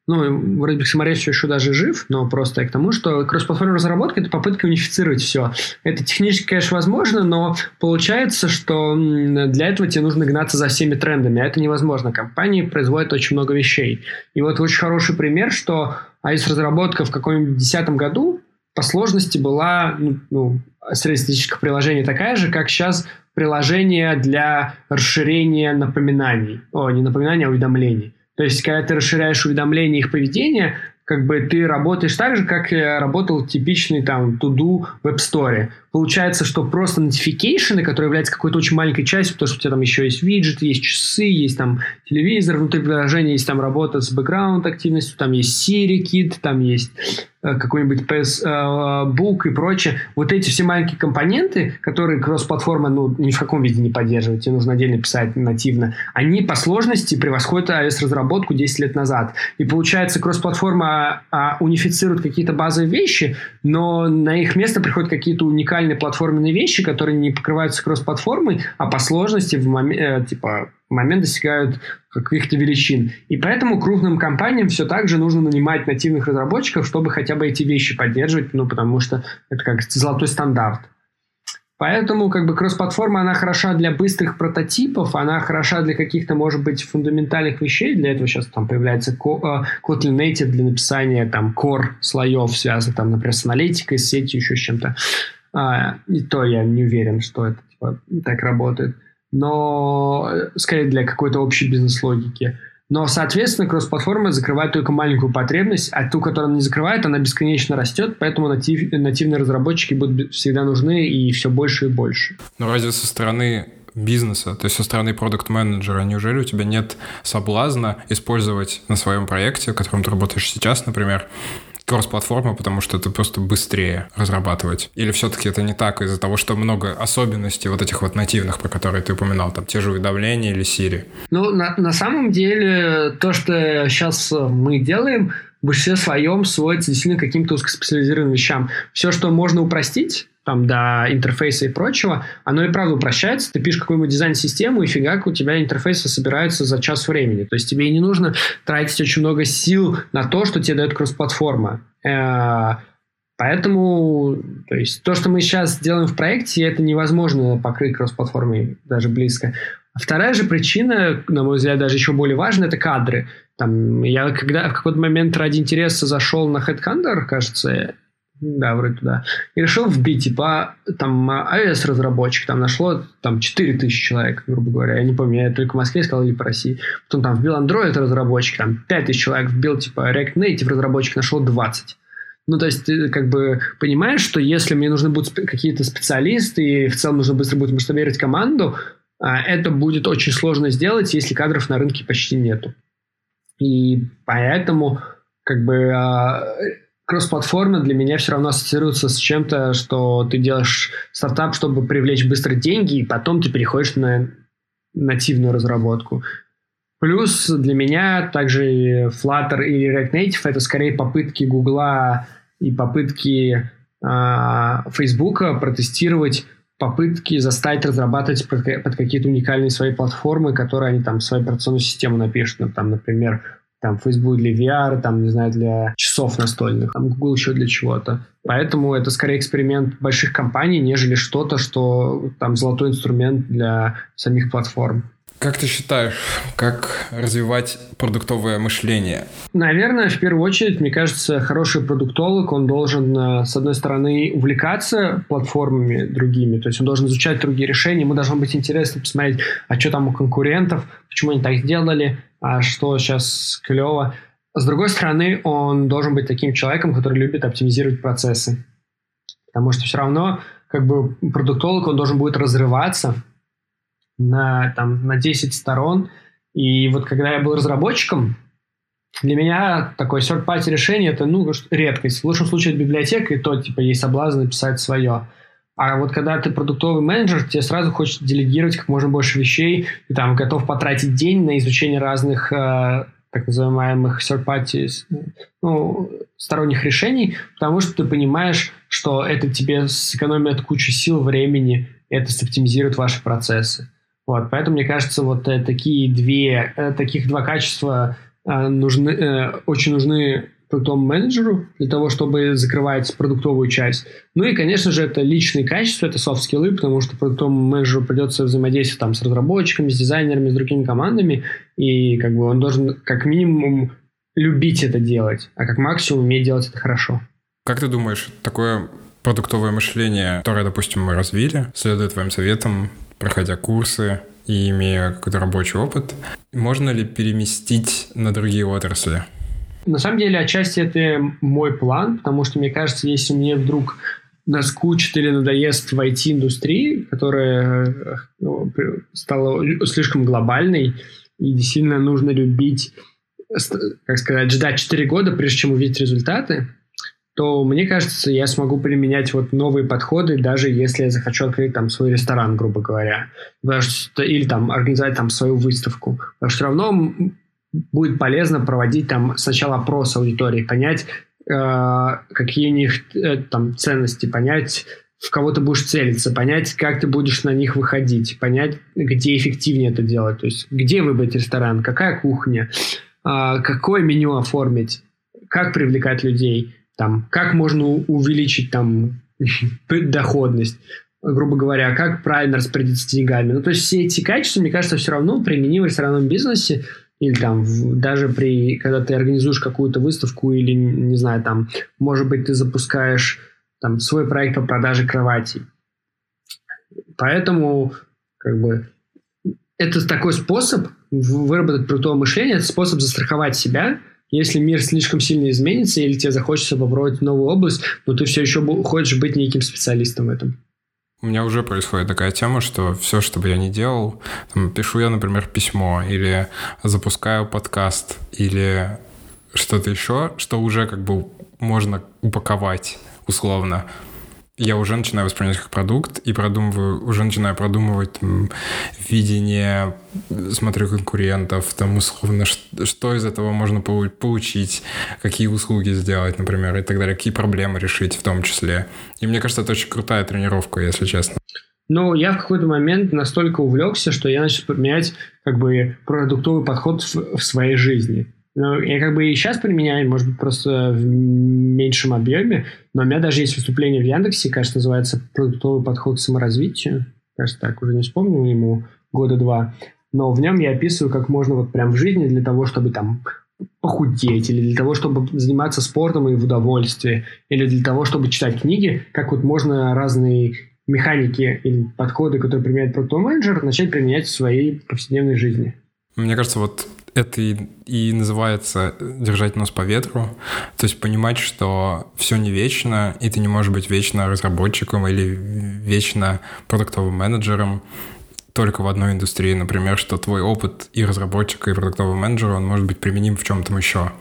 ну, вроде бы все еще даже жив, но просто к тому, что кроссплатформенная разработка – это попытка унифицировать все. Это технически, конечно, возможно, но получается, что для этого тебе нужно гнаться за всеми трендами, а это невозможно. Компании производят очень много вещей. И вот очень хороший пример, что iOS-разработка в каком-нибудь десятом году по сложности была ну, ну, среднестатистическое приложение такая же, как сейчас приложение для расширения напоминаний. О, не напоминаний, а уведомлений. То есть, когда ты расширяешь уведомления их поведения, как бы ты работаешь так же, как работал типичный там to-do в App Store. Получается, что просто notification, которые являются какой-то очень маленькой частью, потому что у тебя там еще есть виджеты, есть часы, есть там телевизор внутри приложения, есть там работа с бэкграунд активностью, там есть Siri Kit, там есть какой-нибудь PS-бук э, и прочее. Вот эти все маленькие компоненты, которые кросс-платформа ну, ни в каком виде не поддерживает, тебе нужно отдельно писать нативно, они по сложности превосходят iOS-разработку 10 лет назад. И получается, кросс-платформа а, унифицирует какие-то базовые вещи, но на их место приходят какие-то уникальные платформенные вещи, которые не покрываются кросс-платформой, а по сложности в момент, э, типа момент достигают каких-то величин. И поэтому крупным компаниям все так же нужно нанимать нативных разработчиков, чтобы хотя бы эти вещи поддерживать, ну, потому что это как золотой стандарт. Поэтому как бы кросс-платформа, она хороша для быстрых прототипов, она хороша для каких-то, может быть, фундаментальных вещей. Для этого сейчас там появляется э, Kotlin Native для написания там core слоев, связанных там, например, с аналитикой, с сетью, еще с чем-то. А, и то я не уверен, что это типа, так работает. Но э, скорее для какой-то общей бизнес-логики. Но, соответственно, кросс-платформа закрывает только маленькую потребность, а ту, которую она не закрывает, она бесконечно растет, поэтому натив, нативные разработчики будут всегда нужны и все больше и больше. Но разве со стороны бизнеса, то есть со стороны продукт-менеджера, неужели у тебя нет соблазна использовать на своем проекте, в котором ты работаешь сейчас, например, кросс-платформа, потому что это просто быстрее разрабатывать? Или все-таки это не так из-за того, что много особенностей вот этих вот нативных, про которые ты упоминал, там те же уведомления или Siri? Ну, на, на самом деле, то, что сейчас мы делаем, большинстве своем сводится действительно к каким-то узкоспециализированным вещам. Все, что можно упростить, там, до интерфейса и прочего, оно и правда упрощается. Ты пишешь какую-нибудь дизайн-систему, и фигак у тебя интерфейсы собираются за час времени. То есть тебе и не нужно тратить очень много сил на то, что тебе дает кросс-платформа. Поэтому, то есть, то, что мы сейчас делаем в проекте, это невозможно покрыть кросс-платформой даже близко. Вторая же причина, на мой взгляд, даже еще более важная, это кадры. Там, я когда в какой-то момент ради интереса зашел на Headhunter, кажется, да, вроде туда. И решил вбить, типа, там, iOS-разработчик, там нашло там 4000 человек, грубо говоря. Я не помню, я только в Москве сказал или по России. Потом там вбил Android-разработчик, там 5000 человек вбил, типа, React Native-разработчик, нашел 20. Ну, то есть, ты как бы понимаешь, что если мне нужны будут какие-то специалисты, и в целом нужно быстро будет масштабировать команду, а, это будет очень сложно сделать, если кадров на рынке почти нету. И поэтому, как бы, а, кросс-платформа для меня все равно ассоциируется с чем-то, что ты делаешь стартап, чтобы привлечь быстро деньги, и потом ты переходишь на нативную разработку. Плюс для меня также Flutter или React Native это скорее попытки Гугла и попытки э, Фейсбука протестировать попытки заставить разрабатывать под, под какие-то уникальные свои платформы, которые они там свою операционную систему напишут. Ну, там, например, там Facebook для VR, там, не знаю, для часов настольных, там Google еще для чего-то. Поэтому это скорее эксперимент больших компаний, нежели что-то, что там золотой инструмент для самих платформ. Как ты считаешь, как развивать продуктовое мышление? Наверное, в первую очередь, мне кажется, хороший продуктолог, он должен, э, с одной стороны, увлекаться платформами другими, то есть он должен изучать другие решения, ему должно быть интересно посмотреть, а что там у конкурентов, почему они так сделали, а что сейчас клево. С другой стороны, он должен быть таким человеком, который любит оптимизировать процессы. Потому что все равно, как бы, продуктолог, он должен будет разрываться, на, там, на 10 сторон. И вот когда я был разработчиком, для меня такое third-party решение это ну, редкость. В лучшем случае это библиотека, и то типа есть соблазн написать свое. А вот когда ты продуктовый менеджер, тебе сразу хочется делегировать как можно больше вещей, и там готов потратить день на изучение разных э, так называемых third-party ну, сторонних решений, потому что ты понимаешь, что это тебе сэкономит кучу сил, времени, это оптимизирует ваши процессы. Вот, поэтому, мне кажется, вот э, такие две, э, таких два качества э, нужны, очень нужны продуктовому менеджеру для того, чтобы закрывать продуктовую часть. Ну и, конечно же, это личные качества, это софт-скиллы, потому что продуктовому менеджеру придется взаимодействовать там с разработчиками, с дизайнерами, с другими командами, и как бы он должен как минимум любить это делать, а как максимум уметь делать это хорошо. Как ты думаешь, такое продуктовое мышление, которое, допустим, мы развили, следует твоим советам, проходя курсы и имея какой-то рабочий опыт, можно ли переместить на другие отрасли? На самом деле, отчасти это мой план, потому что, мне кажется, если мне вдруг наскучит или надоест в IT-индустрии, которая ну, стала слишком глобальной, и действительно нужно любить, как сказать, ждать 4 года, прежде чем увидеть результаты, то мне кажется, я смогу применять вот новые подходы, даже если я захочу открыть там свой ресторан, грубо говоря, или там организовать там свою выставку. Потому что все равно будет полезно проводить там сначала опрос аудитории, понять, э, какие у них э, там ценности, понять, в кого ты будешь целиться, понять, как ты будешь на них выходить, понять, где эффективнее это делать, то есть где выбрать ресторан, какая кухня, э, какое меню оформить, как привлекать людей – там, как можно увеличить там [laughs] доходность. грубо говоря, как правильно распорядиться деньгами. Ну, то есть все эти качества, мне кажется, все равно применимы в ресторанном бизнесе или там в, даже при, когда ты организуешь какую-то выставку или, не знаю, там, может быть, ты запускаешь там свой проект по продаже кроватей. Поэтому, как бы, это такой способ выработать продуктовое мышление, это способ застраховать себя, если мир слишком сильно изменится или тебе захочется попробовать новую область, но ты все еще хочешь быть неким специалистом в этом. У меня уже происходит такая тема, что все, что бы я ни делал, там, пишу я, например, письмо, или запускаю подкаст, или что-то еще, что уже как бы можно упаковать условно я уже начинаю воспринимать как продукт и продумываю, уже начинаю продумывать там, видение, смотрю конкурентов, там условно, что, что из этого можно получить, какие услуги сделать, например, и так далее, какие проблемы решить в том числе. И мне кажется, это очень крутая тренировка, если честно. Ну, я в какой-то момент настолько увлекся, что я начал применять как бы продуктовый подход в, в своей жизни. Ну, я как бы и сейчас применяю, может быть, просто в меньшем объеме, но у меня даже есть выступление в Яндексе, кажется, называется «Продуктовый подход к саморазвитию». Кажется, так, уже не вспомнил ему года два. Но в нем я описываю, как можно вот прям в жизни для того, чтобы там похудеть, или для того, чтобы заниматься спортом и в удовольствии, или для того, чтобы читать книги, как вот можно разные механики или подходы, которые применяет продуктовый менеджер, начать применять в своей повседневной жизни. Мне кажется, вот это и, и называется держать нос по ветру. То есть понимать, что все не вечно, и ты не можешь быть вечно разработчиком или вечно продуктовым менеджером только в одной индустрии. Например, что твой опыт и разработчика, и продуктового менеджера, он может быть применим в чем-то еще.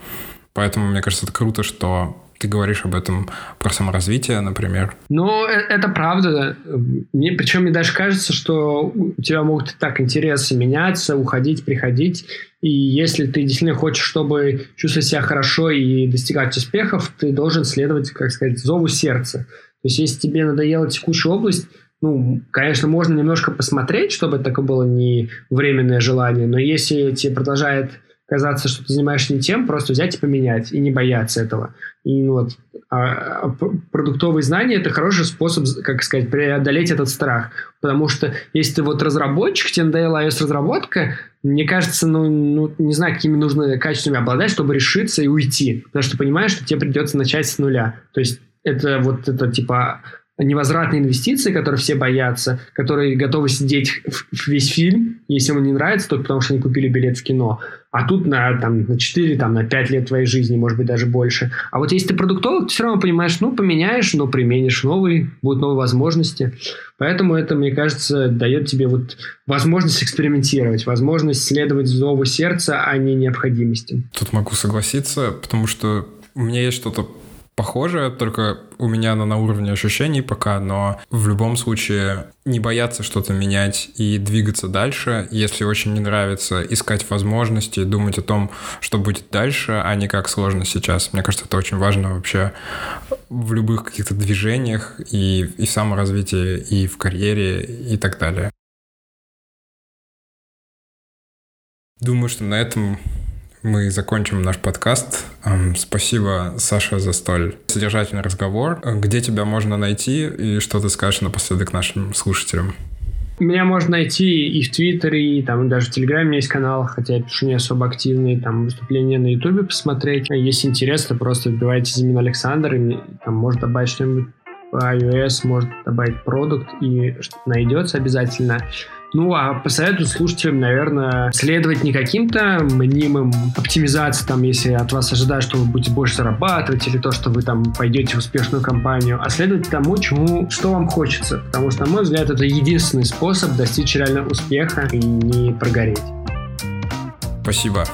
Поэтому, мне кажется, это круто, что ты говоришь об этом про саморазвитие, например. Ну, э, это правда. Мне, причем мне даже кажется, что у тебя могут так интересы меняться, уходить, приходить. И если ты действительно хочешь, чтобы чувствовать себя хорошо и достигать успехов, ты должен следовать, как сказать, зову сердца. То есть, если тебе надоела текущая область, ну, конечно, можно немножко посмотреть, чтобы это было не временное желание, но если тебе продолжает казаться, что ты занимаешься не тем, просто взять и поменять, и не бояться этого. И вот, а, а продуктовые знания – это хороший способ, как сказать, преодолеть этот страх. Потому что если ты вот разработчик, тебе надоела iOS-разработка, мне кажется, ну, ну, не знаю, какими нужно качествами обладать, чтобы решиться и уйти. Потому что понимаешь, что тебе придется начать с нуля. То есть это вот это типа невозвратные инвестиции, которые все боятся, которые готовы сидеть в весь фильм, если ему не нравится, только потому что они купили билет в кино. А тут на, там, на 4, там, на 5 лет твоей жизни, может быть, даже больше. А вот если ты продуктолог, ты все равно понимаешь, ну, поменяешь, но применишь новый, будут новые возможности. Поэтому это, мне кажется, дает тебе вот возможность экспериментировать, возможность следовать зову сердца, а не необходимости. Тут могу согласиться, потому что у меня есть что-то похоже, только у меня она на уровне ощущений пока, но в любом случае не бояться что-то менять и двигаться дальше, если очень не нравится, искать возможности, думать о том, что будет дальше, а не как сложно сейчас. Мне кажется, это очень важно вообще в любых каких-то движениях и, и в саморазвитии, и в карьере, и так далее. Думаю, что на этом мы закончим наш подкаст. Спасибо, Саша, за столь содержательный разговор. Где тебя можно найти и что ты скажешь напоследок нашим слушателям? Меня можно найти и в Твиттере, и там даже в Телеграме есть канал, хотя я пишу не особо активные, там выступления на Ютубе посмотреть. Если интересно, просто вбивайте Зимин Александр, и там может добавить что-нибудь по iOS, может добавить продукт, и найдется обязательно. Ну, а посоветую слушателям, наверное, следовать не каким-то мнимым оптимизациям, там, если от вас ожидают, что вы будете больше зарабатывать, или то, что вы там пойдете в успешную компанию, а следовать тому, чему, что вам хочется. Потому что, на мой взгляд, это единственный способ достичь реально успеха и не прогореть. Спасибо.